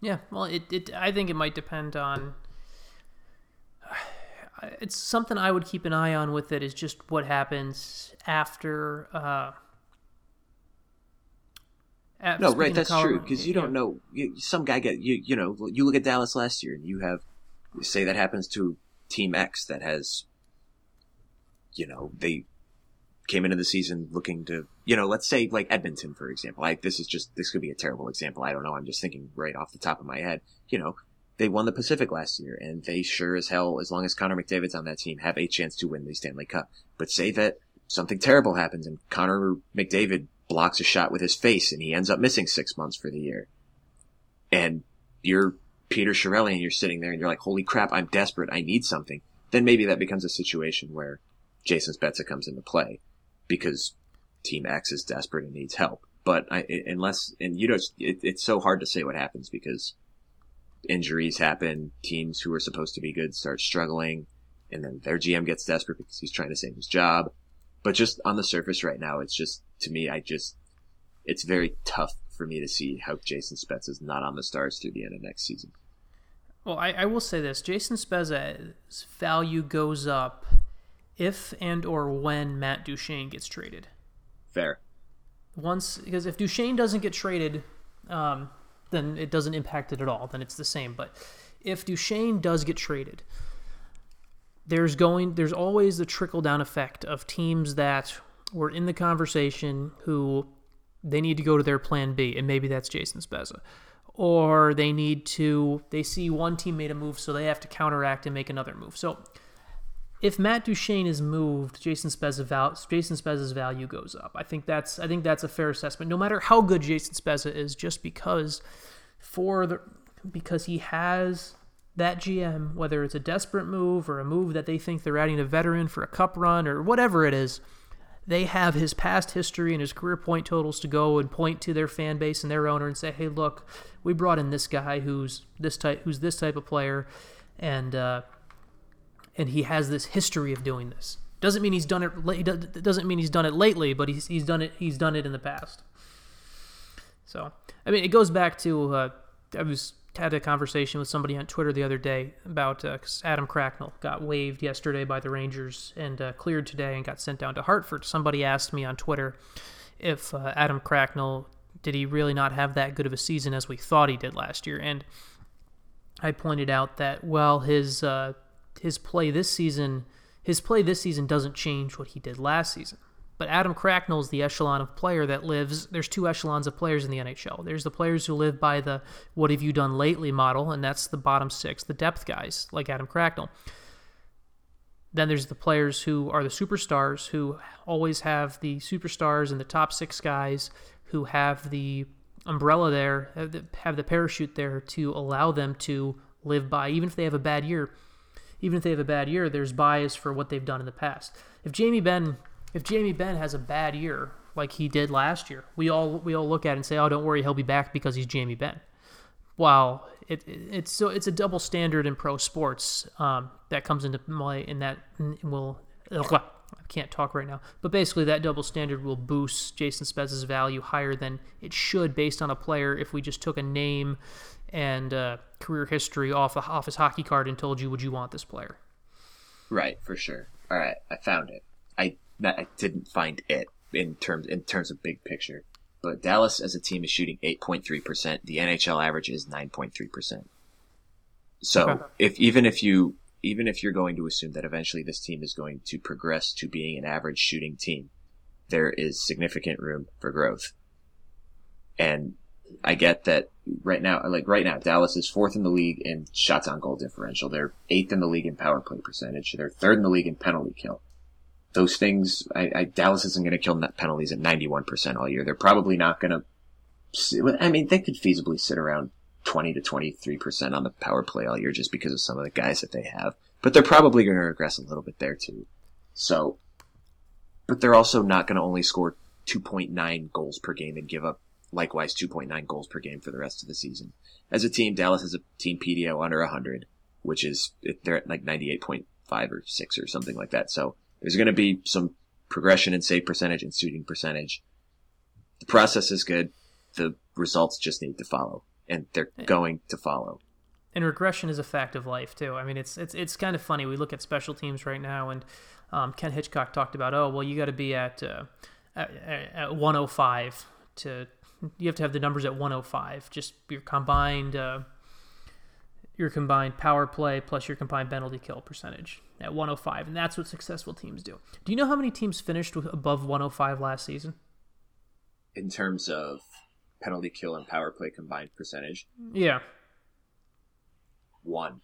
Yeah. Well, it, it, I think it might depend on, it's something I would keep an eye on with it is just what happens after, uh, no, right, that's true because you yeah. don't know. You, some guy get you. You know, you look at Dallas last year, and you have say that happens to Team X that has, you know, they came into the season looking to, you know, let's say like Edmonton for example. Like this is just this could be a terrible example. I don't know. I'm just thinking right off the top of my head. You know, they won the Pacific last year, and they sure as hell, as long as Connor McDavid's on that team, have a chance to win the Stanley Cup. But say that something terrible happens and Connor McDavid blocks a shot with his face and he ends up missing six months for the year. And you're Peter Chiarelli and you're sitting there and you're like, holy crap, I'm desperate. I need something. Then maybe that becomes a situation where Jason Spezza comes into play because team X is desperate and needs help. But I, unless, and you know, it, it's so hard to say what happens because injuries happen. Teams who are supposed to be good start struggling and then their GM gets desperate because he's trying to save his job. But just on the surface right now, it's just, to me, I just, it's very tough for me to see how Jason Spezza is not on the stars through the end of next season. Well, I, I will say this: Jason Spezza's value goes up if and or when Matt Duchene gets traded. Fair. Once, because if Duchene doesn't get traded, um, then it doesn't impact it at all. Then it's the same. But if Duchene does get traded, there's going there's always the trickle down effect of teams that were in the conversation who they need to go to their plan B, and maybe that's Jason Spezza. Or they need to, they see one team made a move, so they have to counteract and make another move. So if Matt Duchene is moved, Jason Spezza val- Jason Spezza's value goes up. I think that's I think that's a fair assessment. No matter how good Jason Spezza is, just because for the because he has that GM, whether it's a desperate move or a move that they think they're adding a veteran for a cup run or whatever it is, they have his past history and his career point totals to go and point to their fan base and their owner and say, "Hey, look, we brought in this guy who's this type, who's this type of player, and uh, and he has this history of doing this. Doesn't mean he's done it. Doesn't mean he's done it lately, but he's he's done it. He's done it in the past. So, I mean, it goes back to uh, I was had a conversation with somebody on Twitter the other day about uh, Adam Cracknell got waived yesterday by the Rangers and uh, cleared today and got sent down to Hartford. Somebody asked me on Twitter if uh, Adam Cracknell did he really not have that good of a season as we thought he did last year, and I pointed out that well his uh, his play this season his play this season doesn't change what he did last season. But Adam Cracknell is the echelon of player that lives. There's two echelons of players in the NHL. There's the players who live by the "what have you done lately" model, and that's the bottom six, the depth guys like Adam Cracknell. Then there's the players who are the superstars, who always have the superstars and the top six guys who have the umbrella there, have the, parachute there to allow them to live by, even if they have a bad year. Even if they have a bad year, there's bias for what they've done in the past. If Jamie Benn if Jamie Benn has a bad year like he did last year, we all we all look at it and say, "Oh, don't worry, he'll be back because he's Jamie Benn." While it, it, it's so it's a double standard in pro sports um, that comes into play, and that will ugh, I can't talk right now, but basically that double standard will boost Jason Spezza's value higher than it should based on a player if we just took a name and uh, career history off the off his hockey card and told you, "Would you want this player?" Right, for sure. All right, I found it. I that I didn't find it in terms in terms of big picture. But Dallas as a team is shooting 8.3%. The NHL average is 9.3%. So okay. if even if you even if you're going to assume that eventually this team is going to progress to being an average shooting team, there is significant room for growth. And I get that right now, like right now, Dallas is fourth in the league in shots on goal differential. They're eighth in the league in power play percentage. They're third in the league in penalty kill those things, I, I Dallas isn't going to kill net penalties at 91% all year. They're probably not going to, I mean, they could feasibly sit around 20 to 23% on the power play all year just because of some of the guys that they have. But they're probably going to regress a little bit there too. So, but they're also not going to only score 2.9 goals per game and give up likewise 2.9 goals per game for the rest of the season. As a team, Dallas has a team PDO under 100, which is, they're at like 98.5 or 6 or something like that. So there's going to be some progression in save percentage and shooting percentage. The process is good. The results just need to follow, and they're going to follow. And regression is a fact of life too. I mean, it's it's it's kind of funny. We look at special teams right now, and um, Ken Hitchcock talked about, oh well, you got to be at, uh, at at 105 to you have to have the numbers at 105. Just your combined uh, your combined power play plus your combined penalty kill percentage at 105, and that's what successful teams do. Do you know how many teams finished with above 105 last season? In terms of penalty kill and power play combined percentage? Yeah. One.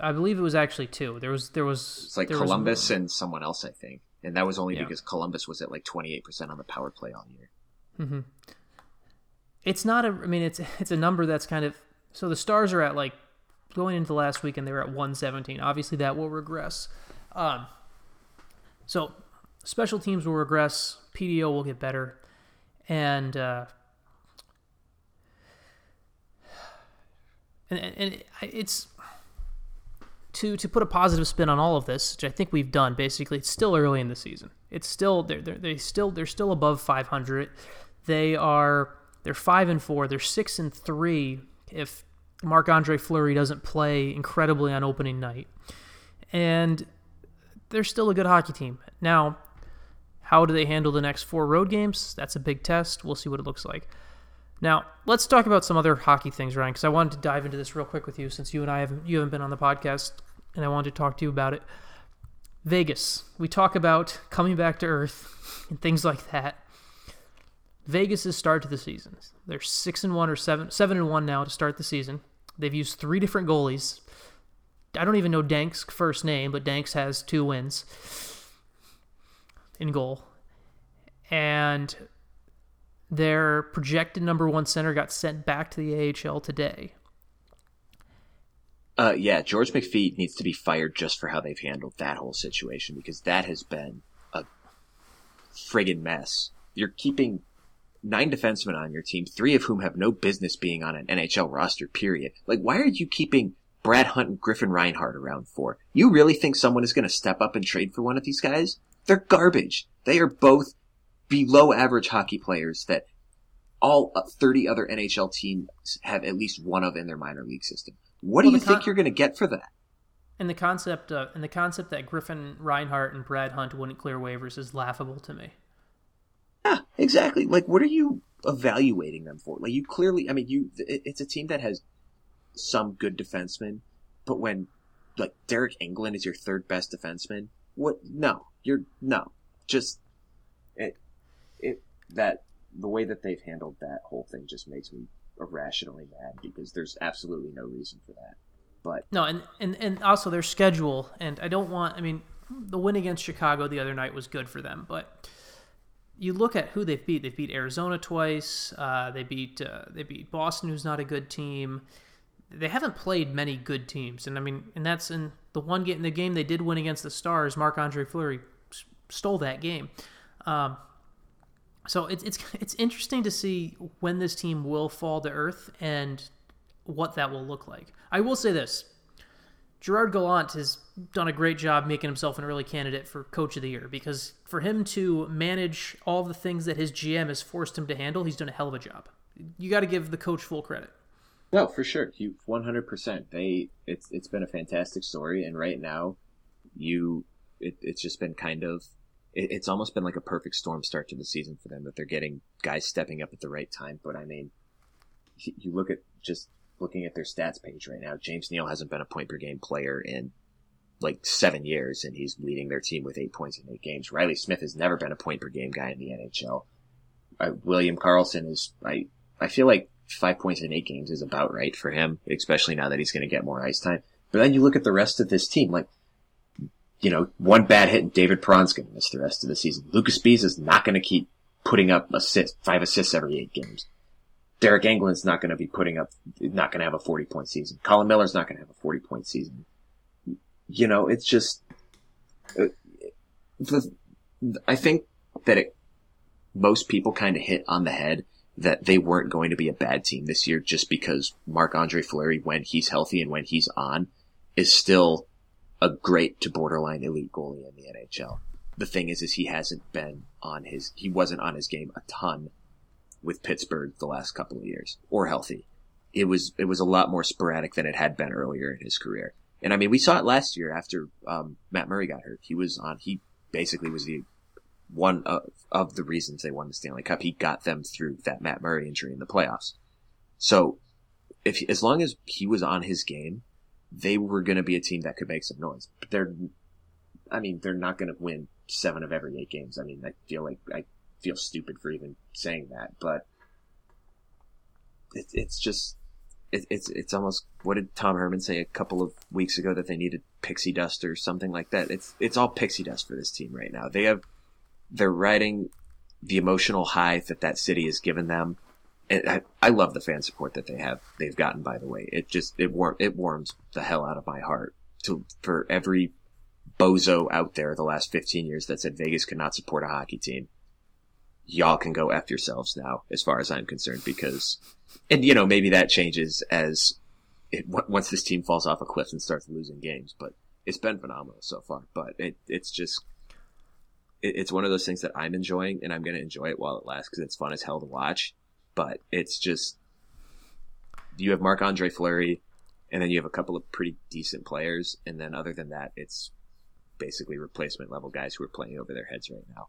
I believe it was actually two. There was there was it's like Columbus was... and someone else, I think, and that was only yeah. because Columbus was at like 28 percent on the power play all year. Mm-hmm. It's not a. I mean, it's it's a number that's kind of so the Stars are at like going into last weekend, they were at 117. Obviously, that will regress. Um, so special teams will regress, PDO will get better, and uh, and, and it's to to put a positive spin on all of this, which I think we've done. Basically, it's still early in the season. It's still they're, they're they still they're still above 500. They are they're five and four. They're six and three if Marc Andre Fleury doesn't play incredibly on opening night, and they're still a good hockey team. Now, how do they handle the next four road games? That's a big test. We'll see what it looks like. Now, let's talk about some other hockey things, Ryan, because I wanted to dive into this real quick with you since you and I haven't you haven't been on the podcast, and I wanted to talk to you about it. Vegas. We talk about coming back to earth and things like that. Vegas' start to the season. They're six and one or seven seven and one now to start the season. They've used three different goalies. I don't even know Dansk's first name, but Dansk has two wins in goal. And their projected number one center got sent back to the AHL today. Uh, yeah, George McPhee needs to be fired just for how they've handled that whole situation because that has been a friggin' mess. You're keeping nine defensemen on your team, three of whom have no business being on an NHL roster, period. Like, why are you keeping Brad Hunt and Griffin Reinhart around for? You really think someone is going to step up and trade for one of these guys? They're garbage. They are both below average hockey players that all uh, 30 other NHL teams have at least one of in their minor league system. What well, do you con- think you're going to get for that? And the concept, of, and the concept that Griffin Reinhart and Brad Hunt wouldn't clear waivers is laughable to me. Yeah, exactly. Like, what are you evaluating them for? Like, you clearly, I mean, you, it's a team that has some good defensemen, but when, like, Deryk Engelland is your third best defenseman, what? No, you're, no. Just, it, it, that, the way that they've handled that whole thing just makes me irrationally mad because there's absolutely no reason for that. But no, and, and and also their schedule, and I don't want. I mean, the win against Chicago the other night was good for them, but you look at who they've beat. They've beat Arizona twice. Uh, they beat uh, they beat Boston, who's not a good team. They haven't played many good teams, and I mean, and that's in the one game. The game they did win against the Stars, Marc Andre Fleury stole that game. Um, so it's it's it's interesting to see when this team will fall to earth and what that will look like. I will say this: Gerard Gallant has done a great job making himself an early candidate for Coach of the Year because for him to manage all the things that his GM has forced him to handle, he's done a hell of a job. You got to give the coach full credit. No, for sure, you one hundred percent. They it's it's been a fantastic story, and right now, you it, it's just been kind of it, it's almost been like a perfect storm start to the season for them that they're getting guys stepping up at the right time. But I mean, you look at just looking at their stats page right now, James Neal hasn't been a point per game player in like seven years, and he's leading their team with eight points in eight games. Riley Smith has never been a point per game guy in the NHL. Uh, William Karlsson is, I, I feel like five points in eight games is about right for him, especially now that he's going to get more ice time. But then you look at the rest of this team, like, you know, one bad hit and David Perron's going to miss the rest of the season. Luca Sbisa is not going to keep putting up assists, five assists every eight games. Deryk Engelland's not going to be putting up, not going to have a 40 point season. Colin Miller's not going to have a 40 point season. You know, it's just, uh, the, I think that it, most people kind of hit on the head that they weren't going to be a bad team this year just because Marc Andre Fleury, when he's healthy and when he's on, is still a great to borderline elite goalie in the NHL. The thing is, is he hasn't been on his, he wasn't on his game a ton with Pittsburgh the last couple of years or healthy. It was it was a lot more sporadic than it had been earlier in his career. And I mean, we saw it last year after um, Matt Murray got hurt. He was on. He basically was the one of, of the reasons they won the Stanley Cup. He got them through that Matt Murray injury in the playoffs. So, if as long as he was on his game, they were going to be a team that could make some noise. But they're, I mean, they're not going to win seven of every eight games. I mean, I feel like I feel stupid for even saying that, but it, it's just it, it's it's almost what did Tom Herman say a couple of weeks ago that they needed pixie dust or something like that. It's it's all pixie dust for this team right now. They have they're riding the emotional high that that city has given them. And I, I love the fan support that they have they've gotten. By the way, it just it warm it warms the hell out of my heart to for every bozo out there the last 15 years that said Vegas could not support a hockey team. Y'all can go F yourselves now, as far as I'm concerned, because, and you know, maybe that changes as it, once this team falls off a cliff and starts losing games, but it's been phenomenal so far. But it, it's just, it, it's one of those things that I'm enjoying and I'm going to enjoy it while it lasts because it's fun as hell to watch. But it's just, you have Marc Andre Fleury, and then you have a couple of pretty decent players, and then other than that, it's basically replacement level guys who are playing over their heads right now.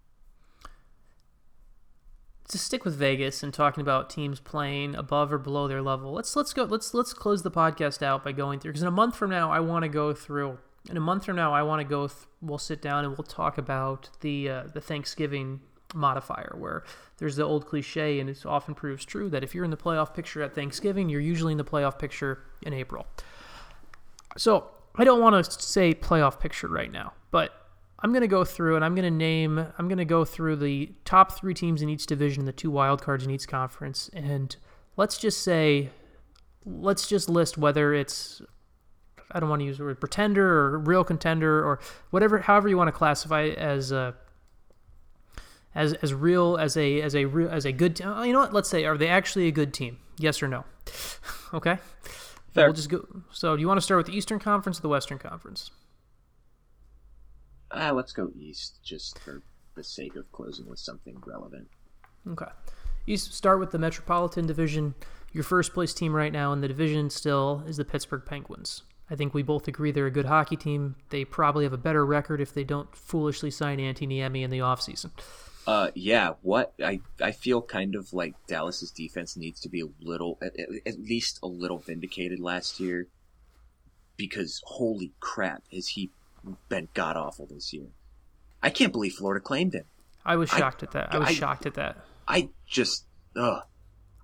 To stick with Vegas and talking about teams playing above or below their level, let's let's go let's let's close the podcast out by going through because in a month from now I want to go through. In a month from now I want to go. Th- we'll sit down and we'll talk about the uh, the Thanksgiving modifier where there's the old cliche and it often proves true that if you're in the playoff picture at Thanksgiving, you're usually in the playoff picture in April. So I don't want to say playoff picture right now, but I'm going to go through and I'm going to name, I'm going to go through the top three teams in each division, and the two wild cards in each conference. And let's just say, let's just list whether it's, I don't want to use the word pretender or real contender or whatever, however you want to classify it as a, as as real as a as a real as a good team. You know what? Let's say are they actually a good team? Yes or no? okay. Fair. We'll just go. So, do you want to start with the Eastern Conference or the Western Conference? Uh, let's go East, just for the sake of closing with something relevant. Okay. You Start with the Metropolitan Division. Your first place team right now in the division still is the Pittsburgh Penguins. I think we both agree they're a good hockey team. They probably have a better record if they don't foolishly sign Antti Niemi in the offseason. Uh, yeah. What I I feel kind of like Dallas's defense needs to be a little, at, at least a little vindicated last year, because holy crap, has he been god awful this year? I can't believe Florida claimed him. I was shocked I, at that. I was I, shocked at that. I just, ugh,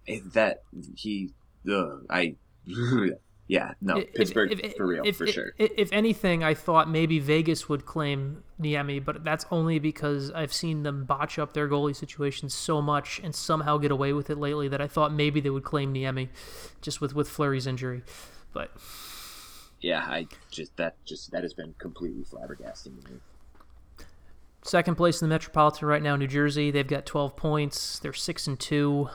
eh, that he, ugh, I. Yeah, no, if, Pittsburgh if, for real, if, for sure. If anything, I thought maybe Vegas would claim Niemi, but that's only because I've seen them botch up their goalie situation so much and somehow get away with it lately that I thought maybe they would claim Niemi, just with with Fleury's injury. But yeah, I just that just that has been completely flabbergasting to me. Second place in the Metropolitan right now, New Jersey. They've got 12 points. They're six and two.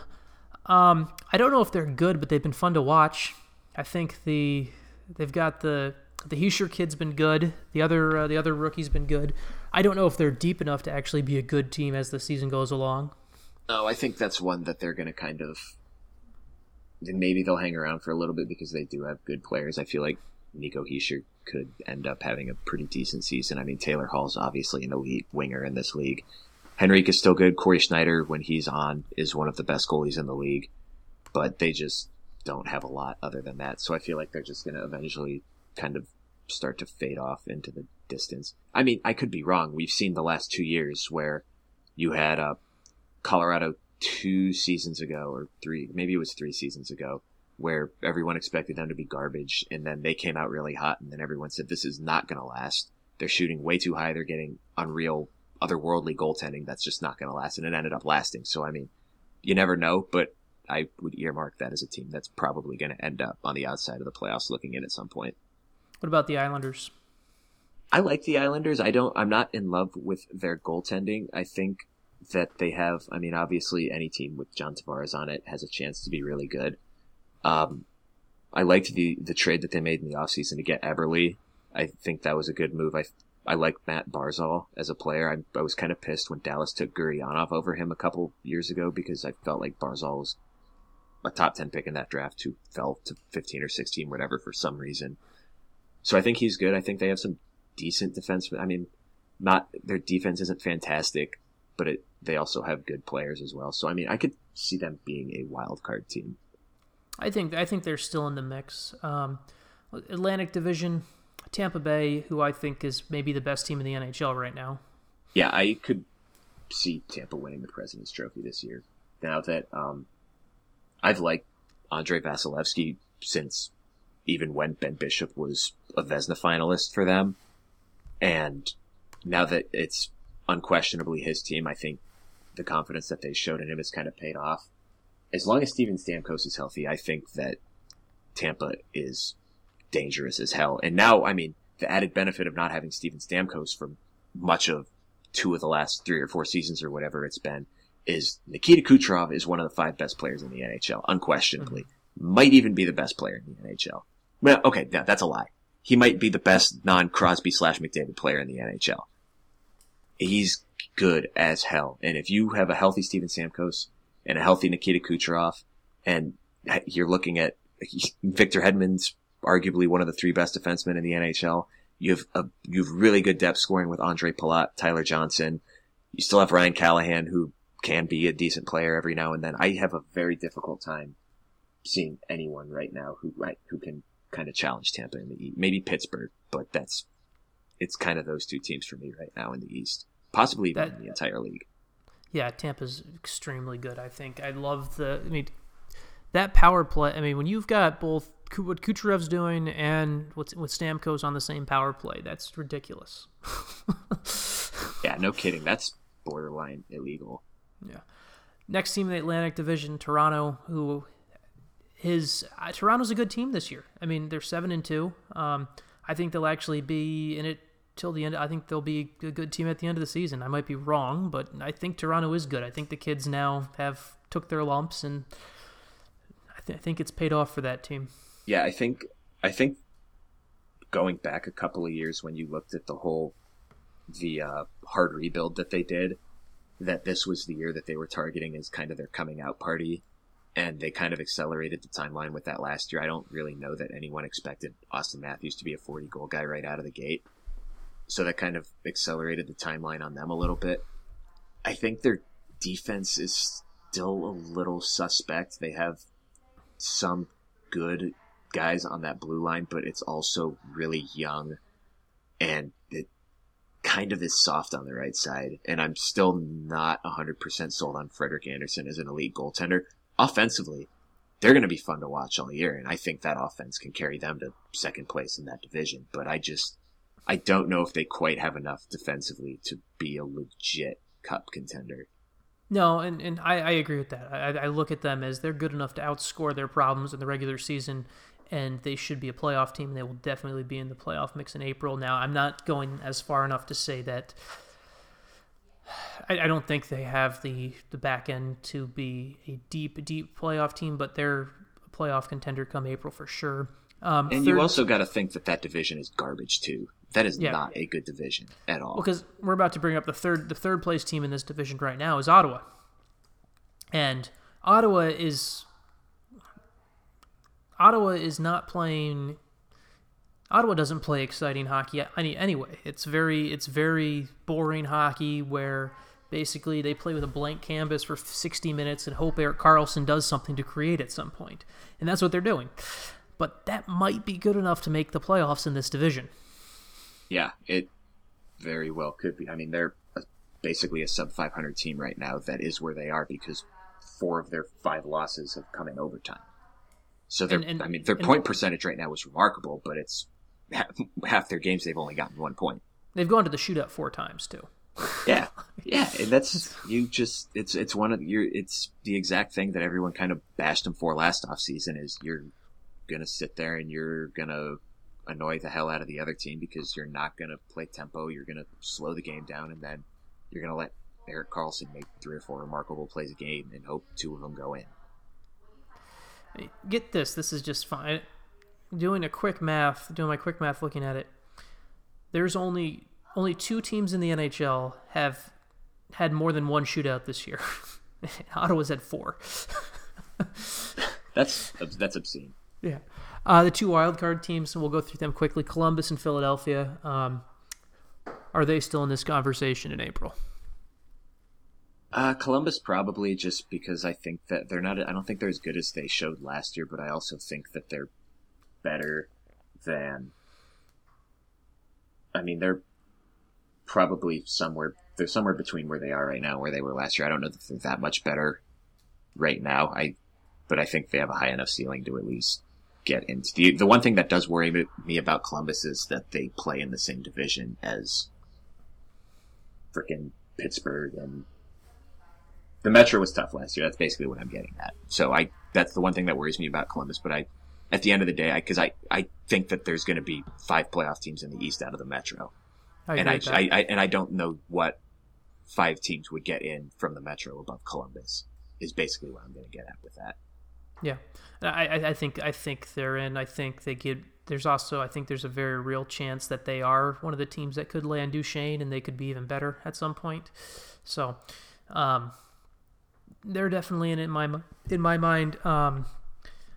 Um, I don't know if they're good, but they've been fun to watch. I think the they've got the the Hischier kid's been good. The other uh, the other rookie's been good. I don't know if they're deep enough to actually be a good team as the season goes along. Oh, I think that's one that they're going to kind of. Maybe they'll hang around for a little bit because they do have good players. I feel like Nico Hischier could end up having a pretty decent season. I mean, Taylor Hall's obviously an elite winger in this league. Henrique is still good. Cory Schneider, when he's on, is one of the best goalies in the league. But they just don't have a lot other than that. So I feel like they're just going to eventually kind of start to fade off into the distance. I mean, I could be wrong. We've seen the last two years where you had uh, Colorado two seasons ago or three, maybe it was three seasons ago, where everyone expected them to be garbage and then they came out really hot and then everyone said this is not going to last. They're shooting way too high. They're getting unreal, otherworldly goaltending. That's just not going to last. And it ended up lasting. So, I mean, you never know, but I would earmark that as a team that's probably going to end up on the outside of the playoffs looking in at some point. What about the Islanders? I like the Islanders. I don't I'm not in love with their goaltending. I think that they have I mean obviously any team with John Tavares on it has a chance to be really good. Um I liked the the trade that they made in the offseason to get Eberle. I think that was a good move. I I like Matt Barzal as a player. I, I was kind of pissed when Dallas took Gurianov over him a couple years ago because I felt like Barzal was a top 10 pick in that draft who fell to 15 or 16, whatever, for some reason. So I think he's good. I think they have some decent defense. I mean, not their defense isn't fantastic, but it, they also have good players as well. So I mean, I could see them being a wild card team. I think I think they're still in the mix. Um, Atlantic Division, Tampa Bay, who I think is maybe the best team in the NHL right now. Yeah, I could see Tampa winning the President's Trophy this year. Now that um, I've liked Andrei Vasilevskiy since even when Ben Bishop was a Vezina finalist for them. And now that it's unquestionably his team, I think the confidence that they showed in him has kind of paid off. As long as Steven Stamkos is healthy, I think that Tampa is dangerous as hell. And now, I mean, the added benefit of not having Steven Stamkos for much of two of the last three or four seasons or whatever it's been is Nikita Kucherov is one of the five best players in the NHL, unquestionably. Mm-hmm. Might even be the best player in the NHL. Well, okay, yeah, that's a lie. He might be the best non Crosby slash McDavid player in the NHL. He's good as hell. And if you have a healthy Steven Stamkos and a healthy Nikita Kucherov, and you're looking at Victor Hedman's arguably one of the three best defensemen in the NHL. You have a, you have really good depth scoring with Ondrej Palat, Tyler Johnson. You still have Ryan Callahan, who can be a decent player every now and then. I have a very difficult time seeing anyone right now who right who can kind of challenge Tampa in the East. Maybe Pittsburgh, but that's it's kind of those two teams for me right now in the East, possibly even that, in the entire league. Yeah, Tampa's extremely good. I think I love the. I mean, that power play. I mean, when you've got both what Kucherov's doing and what's with Stamkos on the same power play, that's ridiculous. yeah, no kidding. That's borderline illegal. Yeah. Next team in the Atlantic Division, Toronto, who his uh, Toronto's a good team this year. I mean, they're seven and two. Um, I think they'll actually be in it till the end. I think they'll be a good team at the end of the season. I might be wrong, but I think Toronto is good. I think the kids now have took their lumps and th- I think it's paid off for that team. Yeah, I think I think going back a couple of years when you looked at the whole the uh, hard rebuild that they did, that this was the year that they were targeting as kind of their coming out party, and they kind of accelerated the timeline with that last year. I don't really know that anyone expected Auston Matthews to be a 40 goal guy right out of the gate, so that kind of accelerated the timeline on them a little bit. I think their defense is still a little suspect. They have some good guys on that blue line, but it's also really young and it kind of is soft on the right side. And I'm still not 100% sold on Frederik Andersen as an elite goaltender. Offensively, they're going to be fun to watch all year. And I think that offense can carry them to second place in that division. But I just, I don't know if they quite have enough defensively to be a legit cup contender. No, and, and I, I agree with that. I, I look at them as they're good enough to outscore their problems in the regular season, and they should be a playoff team. They will definitely be in the playoff mix in April. Now, I'm not going as far enough to say that I, I don't think they have the, the back end to be a deep, deep playoff team, but they're a playoff contender come April for sure. Um, and third, you also got to think that that division is garbage too. That is yeah. not a good division at all. Because well, we're about to bring up the third the third place team in this division right now is Ottawa. And Ottawa is Ottawa is not playing Ottawa doesn't play exciting hockey any anyway. It's very it's very boring hockey where basically they play with a blank canvas for 60 minutes and hope Erik Karlsson does something to create at some point. And that's what they're doing. But that might be good enough to make the playoffs in this division yeah, it very well could be. I mean, they're basically a sub 500 team right now that is where they are because four of their five losses have come in overtime. So their, I mean, their point percentage right now is remarkable, but it's half their games they've only gotten one point. They've gone to the shootout four times too. yeah, yeah, and that's you just it's it's one of your it's the exact thing that everyone kind of bashed them for last off season is you're gonna sit there and you're gonna annoy the hell out of the other team because you're not going to play tempo. You're going to slow the game down, and then you're going to let Erik Karlsson make three or four remarkable plays a game and hope two of them go in. Get this. This is just fine. Doing a quick math, doing my quick math, looking at it. There's only only two teams in the NHL have had more than one shootout this year. Ottawa's had four. that's that's obscene. Yeah. Uh, the two wildcard teams, we'll go through them quickly Columbus and Philadelphia. Um, are they still in this conversation in April? Uh, Columbus probably just because I think that they're not. I don't think they're as good as they showed last year, but I also think that they're better than. I mean, they're probably somewhere. They're somewhere between where they are right now, where they were last year. I don't know if they're that much better right now. I, but I think they have a high enough ceiling to at least get into the the one thing that does worry me about Columbus is that they play in the same division as freaking Pittsburgh and the Metro was tough last year. That's basically what I'm getting at. So I that's the one thing that worries me about Columbus. But I at the end of the day, because I, I, I think that there's going to be five playoff teams in the East out of the Metro, I and I. I, I and I don't know what five teams would get in from the Metro above Columbus. Is basically what I'm going to get at with that. Yeah, I, I think I think they're in. I think they get. There's also I think there's a very real chance that they are one of the teams that could land Duchene and they could be even better at some point. So, um, they're definitely in, in my in my mind. Um,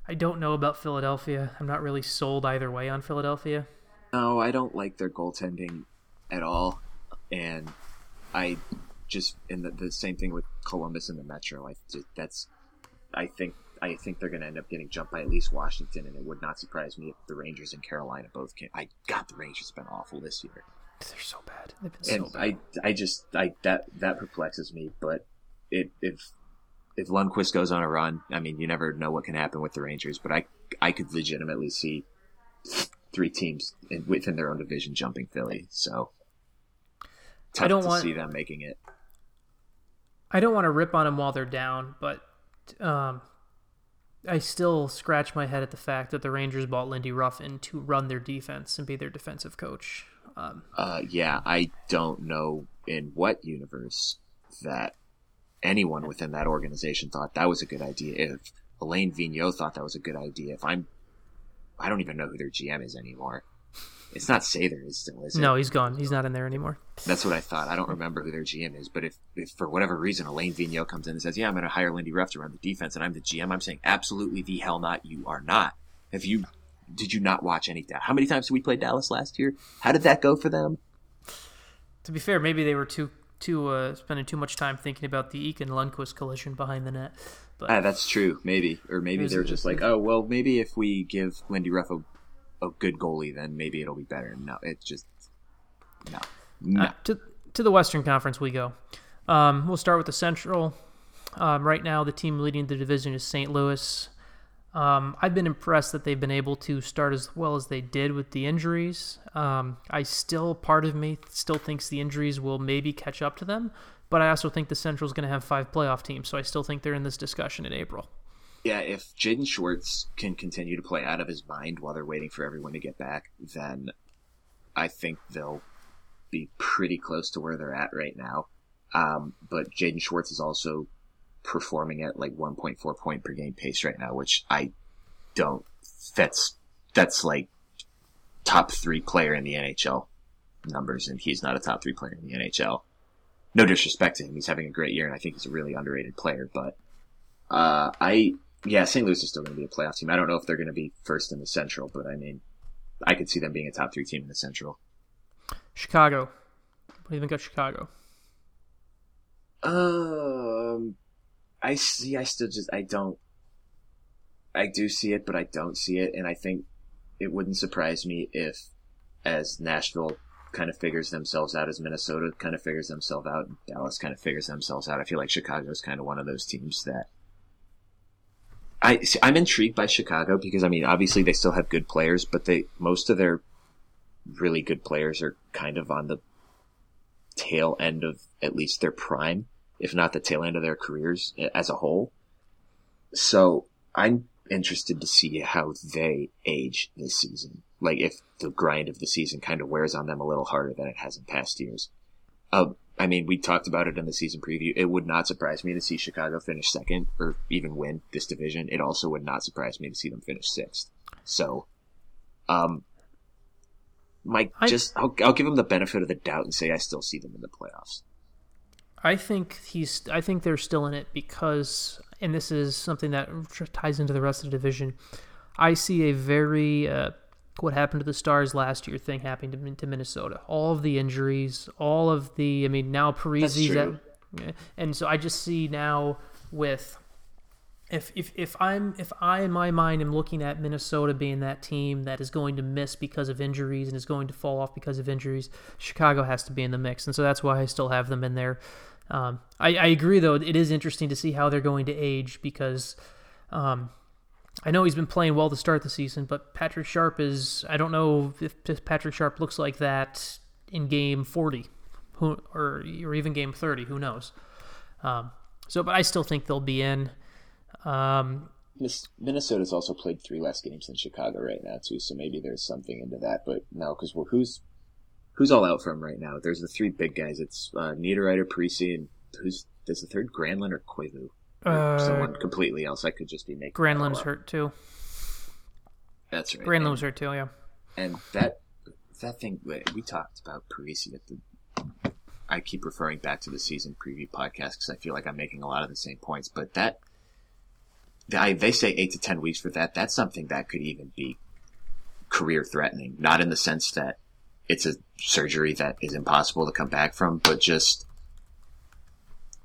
I don't know about Philadelphia. I'm not really sold either way on Philadelphia. No, I don't like their goaltending at all, and I just and the, the same thing with Columbus and the Metro. I that's I think I think they're going to end up getting jumped by at least Washington, and it would not surprise me if the Rangers and Carolina both came. I got the Rangers have been awful this year, They're so bad. They've been so and bad. I I just I that that perplexes me. But it if if Lundqvist goes on a run, I mean, you never know what can happen with the Rangers. But I I could legitimately see three teams in, within their own division jumping Philly. So tough don't to want- see them making it. I don't want to rip on them while they're down, but um, I still scratch my head at the fact that the Rangers bought Lindy Ruff in to run their defense and be their defensive coach. Um, Uh, yeah, I don't know in what universe that anyone within that organization thought that was a good idea. If Alain Vigneault thought that was a good idea, if I'm, I don't even know who their GM is anymore. It's not Sather, is still is it? no, he's gone. He's not in there anymore. That's what I thought. I don't remember who their GM is, but if, if for whatever reason Alain Vigneault comes in and says, "Yeah, I'm going to hire Lindy Ruff to run the defense," and I'm the GM, I'm saying, absolutely the hell not. You are not. Have you? Did you not watch any? How many times did we play Dallas last year? How did that go for them? To be fair, maybe they were too too uh, spending too much time thinking about the Eakin Lundqvist collision behind the net. But Ah, that's true. Maybe, or maybe they're just like, oh well, maybe if we give Lindy Ruff a, a good goalie, then maybe it'll be better. No, it's just no, no. Uh, to to the Western Conference we go. Um, we'll start with the Central. Um, right now, the team leading the division is St. Louis. Um, I've been impressed that they've been able to start as well as they did with the injuries. Um, I still, part of me still thinks the injuries will maybe catch up to them, but I also think the Central is going to have five playoff teams, so I still think they're in this discussion in April. Yeah, if Jaden Schwartz can continue to play out of his mind while they're waiting for everyone to get back, then I think they'll be pretty close to where they're at right now. Um, but Jaden Schwartz is also performing at like 1.4 point per game pace right now, which I don't. That's that's like top three player in the NHL numbers, and he's not a top three player in the NHL. No disrespect to him, he's having a great year, and I think he's a really underrated player. But uh, I yeah, St. Louis is still going to be a playoff team. I don't know if they're going to be first in the Central, but I mean, I could see them being a top three team in the Central. Chicago. What do you think of Chicago? Um, I see. I still just I don't. I do see it, but I don't see it, and I think it wouldn't surprise me if, as Nashville kind of figures themselves out, as Minnesota kind of figures themselves out, Dallas kind of figures themselves out. I feel like Chicago is kind of one of those teams that. I I'm intrigued by Chicago because I mean, obviously they still have good players, but they most of their really good players are kind of on the tail end of at least their prime, if not the tail end of their careers as a whole. So I'm interested to see how they age this season. Like if the grind of the season kind of wears on them a little harder than it has in past years. Uh, I mean, we talked about it in the season preview. It would not surprise me to see Chicago finish second or even win this division. It also would not surprise me to see them finish sixth. So, um, Mike, I- just I'll, I'll give them the benefit of the doubt and say I still see them in the playoffs. I think he's. I think they're still in it because, and this is something that ties into the rest of the division. I see a very uh, what happened to the Stars last year thing happening to, to Minnesota. All of the injuries, all of the. I mean, now Parise's true. at, and so I just see now with if if if I'm if I in my mind am looking at Minnesota being that team that is going to miss because of injuries and is going to fall off because of injuries, Chicago has to be in the mix, and so that's why I still have them in there. Um, I, I agree though; it is interesting to see how they're going to age because um, I know he's been playing well to start the season, but Patrick Sharp is. I don't know if Patrick Sharp looks like that in game 40, who, or or even game 30. Who knows? Um, so, but I still think they'll be in. Um, Minnesota's also played three less games than Chicago right now too, so maybe there's something into that. But no, because well, who's who's all out from right now? There's the three big guys. It's uh, Niederreiter, Parise, and who's there's the third Granlund or Koivu. Uh, someone completely else. I could just be making. Granlund's hurt too. That's right. Granlund was hurt too. Yeah. And that that thing we talked about Parise at the. I keep referring back to the season preview podcast because I feel like I'm making a lot of the same points, but that. I, they say eight to ten weeks for that. That's something that could even be career threatening. Not in the sense that it's a surgery that is impossible to come back from, but just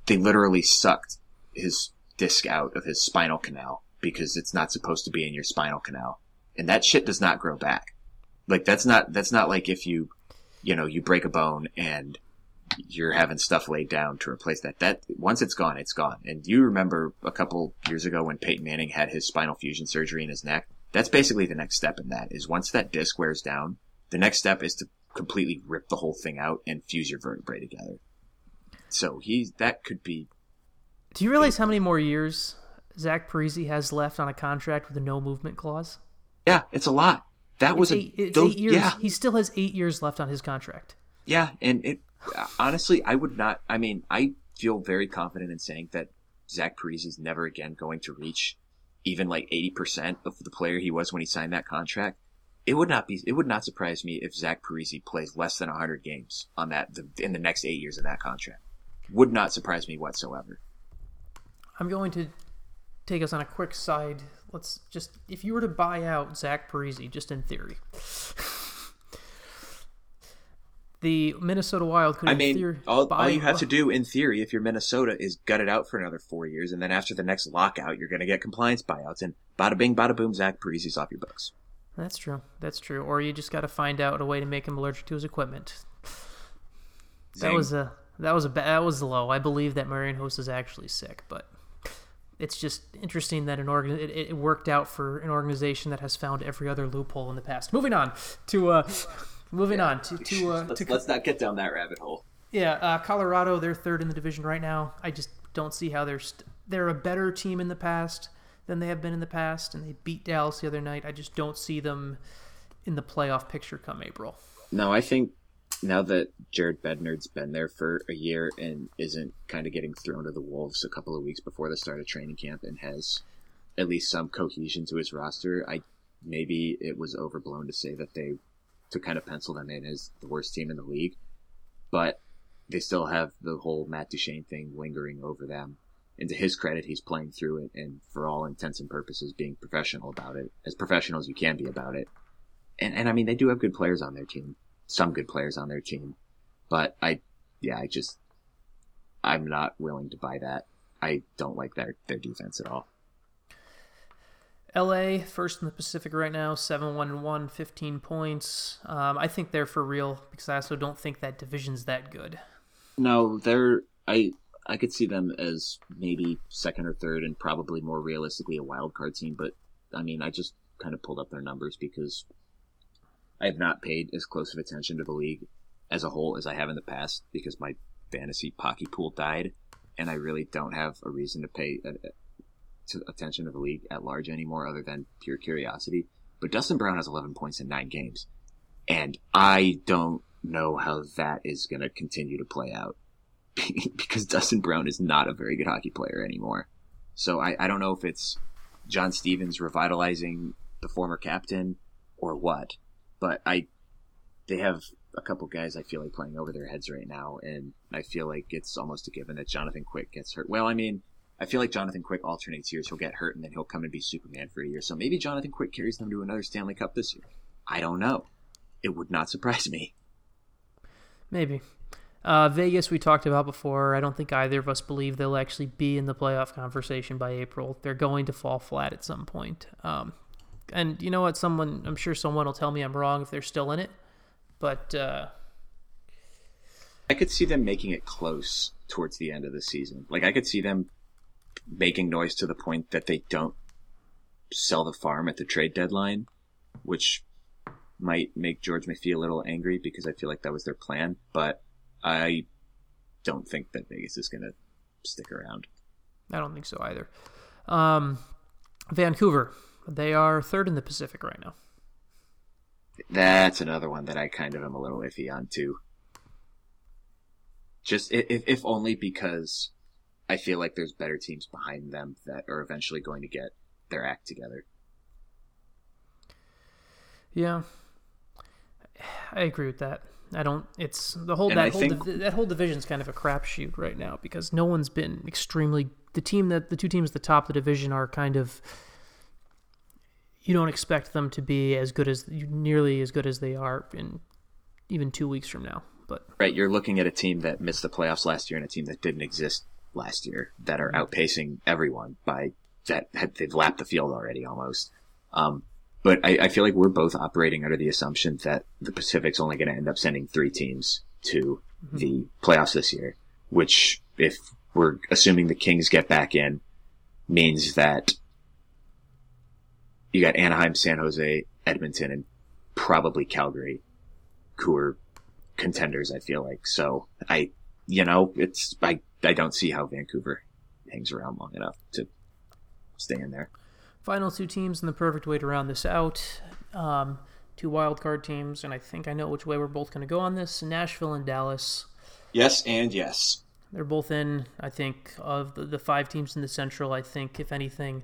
they literally sucked his disc out of his spinal canal because it's not supposed to be in your spinal canal. And that shit does not grow back. Like that's not that's not like if you you know, you break a bone and you're having stuff laid down to replace that. That once it's gone, it's gone. And you remember a couple years ago when Peyton Manning had his spinal fusion surgery in his neck? That's basically the next step in that is once that disc wears down, the next step is to completely rip the whole thing out and fuse your vertebrae together. So he that could be. Do you realize how many more years Zach Parise has left on a contract with a no movement clause? Yeah, it's a lot. That was eight, a, those, eight years. Yeah. He still has eight years left on his contract. Yeah, and it honestly, I would not. I mean, I feel very confident in saying that Zach Parise is never again going to reach even like eighty percent of the player he was when he signed that contract. It would not be. It would not surprise me if Zach Parise plays less than hundred games on that the, in the next eight years of that contract. Would not surprise me whatsoever. I'm going to take us on a quick side. Let's just if you were to buy out Zach Parise, just in theory. the Minnesota Wild could. I mean, theory, all, all, you have to do in theory, if you're Minnesota, is gut it out for another four years, and then after the next lockout, you're going to get compliance buyouts, and bada bing, bada boom, Zach Parise's off your books. That's true. That's true. Or you just got to find out a way to make him allergic to his equipment. Zing. That was a that was a that was low. I believe that Marian Hossa is actually sick, but it's just interesting that an organ it, it, worked out for an organization that has found every other loophole in the past. Moving on to uh, moving yeah. on to to, uh, let's, to let's not get down that rabbit hole. Yeah, uh, Colorado they're third in the division right now. I just don't see how they're st- they're a better team in the past than they have been in the past, and they beat Dallas the other night. I just don't see them in the playoff picture come April. No, I think now that Jared Bednar's been there for a year and isn't kind of getting thrown to the wolves a couple of weeks before the start of training camp and has at least some cohesion to his roster, I maybe it was overblown to say that they to kind of pencil them in as the worst team in the league, but they still have the whole Matt Duchene thing lingering over them. And to his credit, he's playing through it and for all intents and purposes being professional about it, as professional as you can be about it. And and I mean they do have good players on their team some good players on their team. But I, yeah, I just, I'm not willing to buy that. I don't like their, their defense at all. LA first in the Pacific right now, 7 1 1, 15 points. Um, I think they're for real because I also don't think that division's that good. No, they're I I could see them as maybe second or third and probably more realistically a wild card team, but I mean, I just kind of pulled up their numbers because I have not paid as close of attention to the league as a whole as I have in the past because my fantasy pocky pool died, and I really don't have a reason to pay uh, to attention to the league at large anymore, other than pure curiosity. But Dustin Brown has 11 points in nine games, and I don't know how that is going to continue to play out because Dustin Brown is not a very good hockey player anymore. So I, I don't know if it's John Stevens revitalizing the former captain or what. But I, they have a couple guys I feel like playing over their heads right now, and I feel like it's almost a given that Jonathan Quick gets hurt. Well, I mean, I feel like Jonathan Quick alternates years. He'll get hurt and then he'll come and be Superman for a year. So maybe Jonathan Quick carries them to another Stanley Cup this year. I don't know. It would not surprise me. Maybe. Uh, Vegas, we talked about before. I don't think either of us believe they'll actually be in the playoff conversation by April. They're going to fall flat at some point. Um, and you know what? Someone, I'm sure someone will tell me I'm wrong if they're still in it. But uh, I could see them making it close towards the end of the season. Like I could see them making noise to the point that they don't sell the farm at the trade deadline, which might make George McPhee a little angry because I feel like that was their plan. But I don't think that Vegas is going to stick around. I don't think so either. Um, Vancouver. They are third in the Pacific right now. That's another one that I kind of am a little iffy on too. Just if, if only because I feel like there's better teams behind them that are eventually going to get their act together. Yeah, I agree with that. I don't. It's the whole that whole think, div- that whole division's kind of a crapshoot right now because no one's been extremely. The team that the two teams at the top of the division are kind of. You don't expect them to be as good as nearly as good as they are in even two weeks from now. But right, you're looking at a team that missed the playoffs last year and a team that didn't exist last year that are mm-hmm. outpacing everyone by that they've lapped the field already almost. Um, but I, I, feel like we're both operating under the assumption that the Pacific's only going to end up sending three teams to mm-hmm. the playoffs this year, which if we're assuming the Kings get back in means that you got Anaheim, San Jose, Edmonton, and probably Calgary, who are contenders. I feel like so. I, you know, it's I I don't see how Vancouver hangs around long enough to stay in there. Final two teams and the perfect way to round this out. Um, two wildcard teams, and I think I know which way we're both going to go on this Nashville and Dallas. Yes, and yes. They're both in, I think, of the, the five teams in the Central. I think, if anything,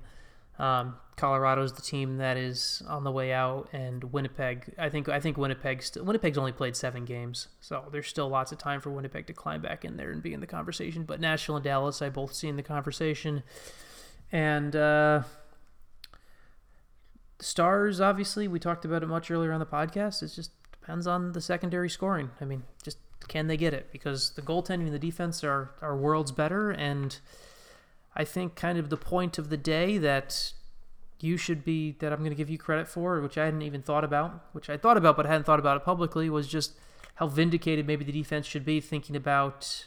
um, Colorado is the team that is on the way out, and Winnipeg. I think I think Winnipeg st- Winnipeg's only played seven games, so there's still lots of time for Winnipeg to climb back in there and be in the conversation. But Nashville and Dallas, I both see in the conversation, and uh, Stars. Obviously, we talked about it much earlier on the podcast. It just depends on the secondary scoring. I mean, just can they get it? Because the goaltending and the defense are are worlds better, and I think kind of the point of the day that you should be that I'm going to give you credit for, which I hadn't even thought about, which I thought about but I hadn't thought about it publicly, was just how vindicated maybe the defense should be thinking about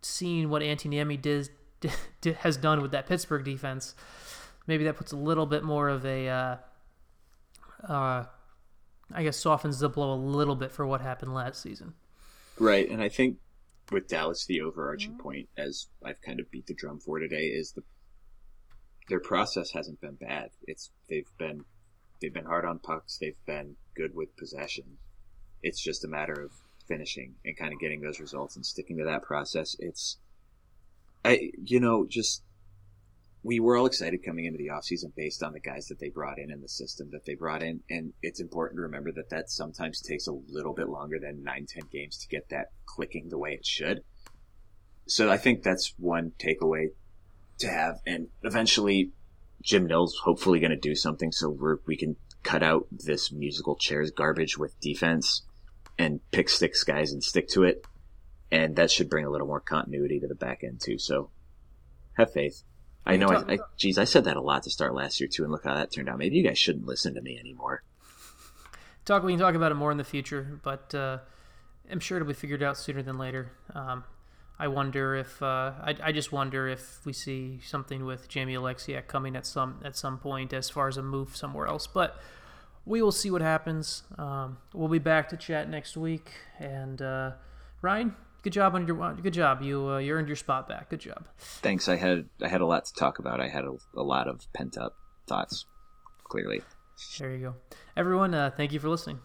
seeing what Antti Niemi did, did, has done with that Pittsburgh defense. Maybe that puts a little bit more of a, uh, uh, I guess, softens the blow a little bit for what happened last season. Right, and I think with Dallas, the overarching mm-hmm. point, as I've kind of beat the drum for today, is the their process hasn't been bad. It's they've been they've been hard on pucks. They've been good with possession. It's just a matter of finishing and kind of getting those results and sticking to that process. It's I you know just we were all excited coming into the offseason based on the guys that they brought in and the system that they brought in. And it's important to remember that that sometimes takes a little bit longer than nine, 10 games to get that clicking the way it should. So I think that's one takeaway to have. And eventually Jim Nill's hopefully going to do something so we can cut out this musical chairs garbage with defense and pick six guys and stick to it. And that should bring a little more continuity to the back end too. So have faith. I know. I, I, geez, I said that a lot to start last year too, and look how that turned out. Maybe you guys shouldn't listen to me anymore. Talk. We can talk about it more in the future, but uh, I'm sure it'll be figured out sooner than later. Um, I wonder if uh, I, I just wonder if we see something with Jamie Oleksiak coming at some at some point as far as a move somewhere else, but we will see what happens. Um, we'll be back to chat next week, and uh, Ryan, good job on your good job. You uh, you earned your spot back. Good job. Thanks. I had I had a lot to talk about. I had a, a lot of pent up thoughts. Clearly. There you go, everyone. Uh, thank you for listening.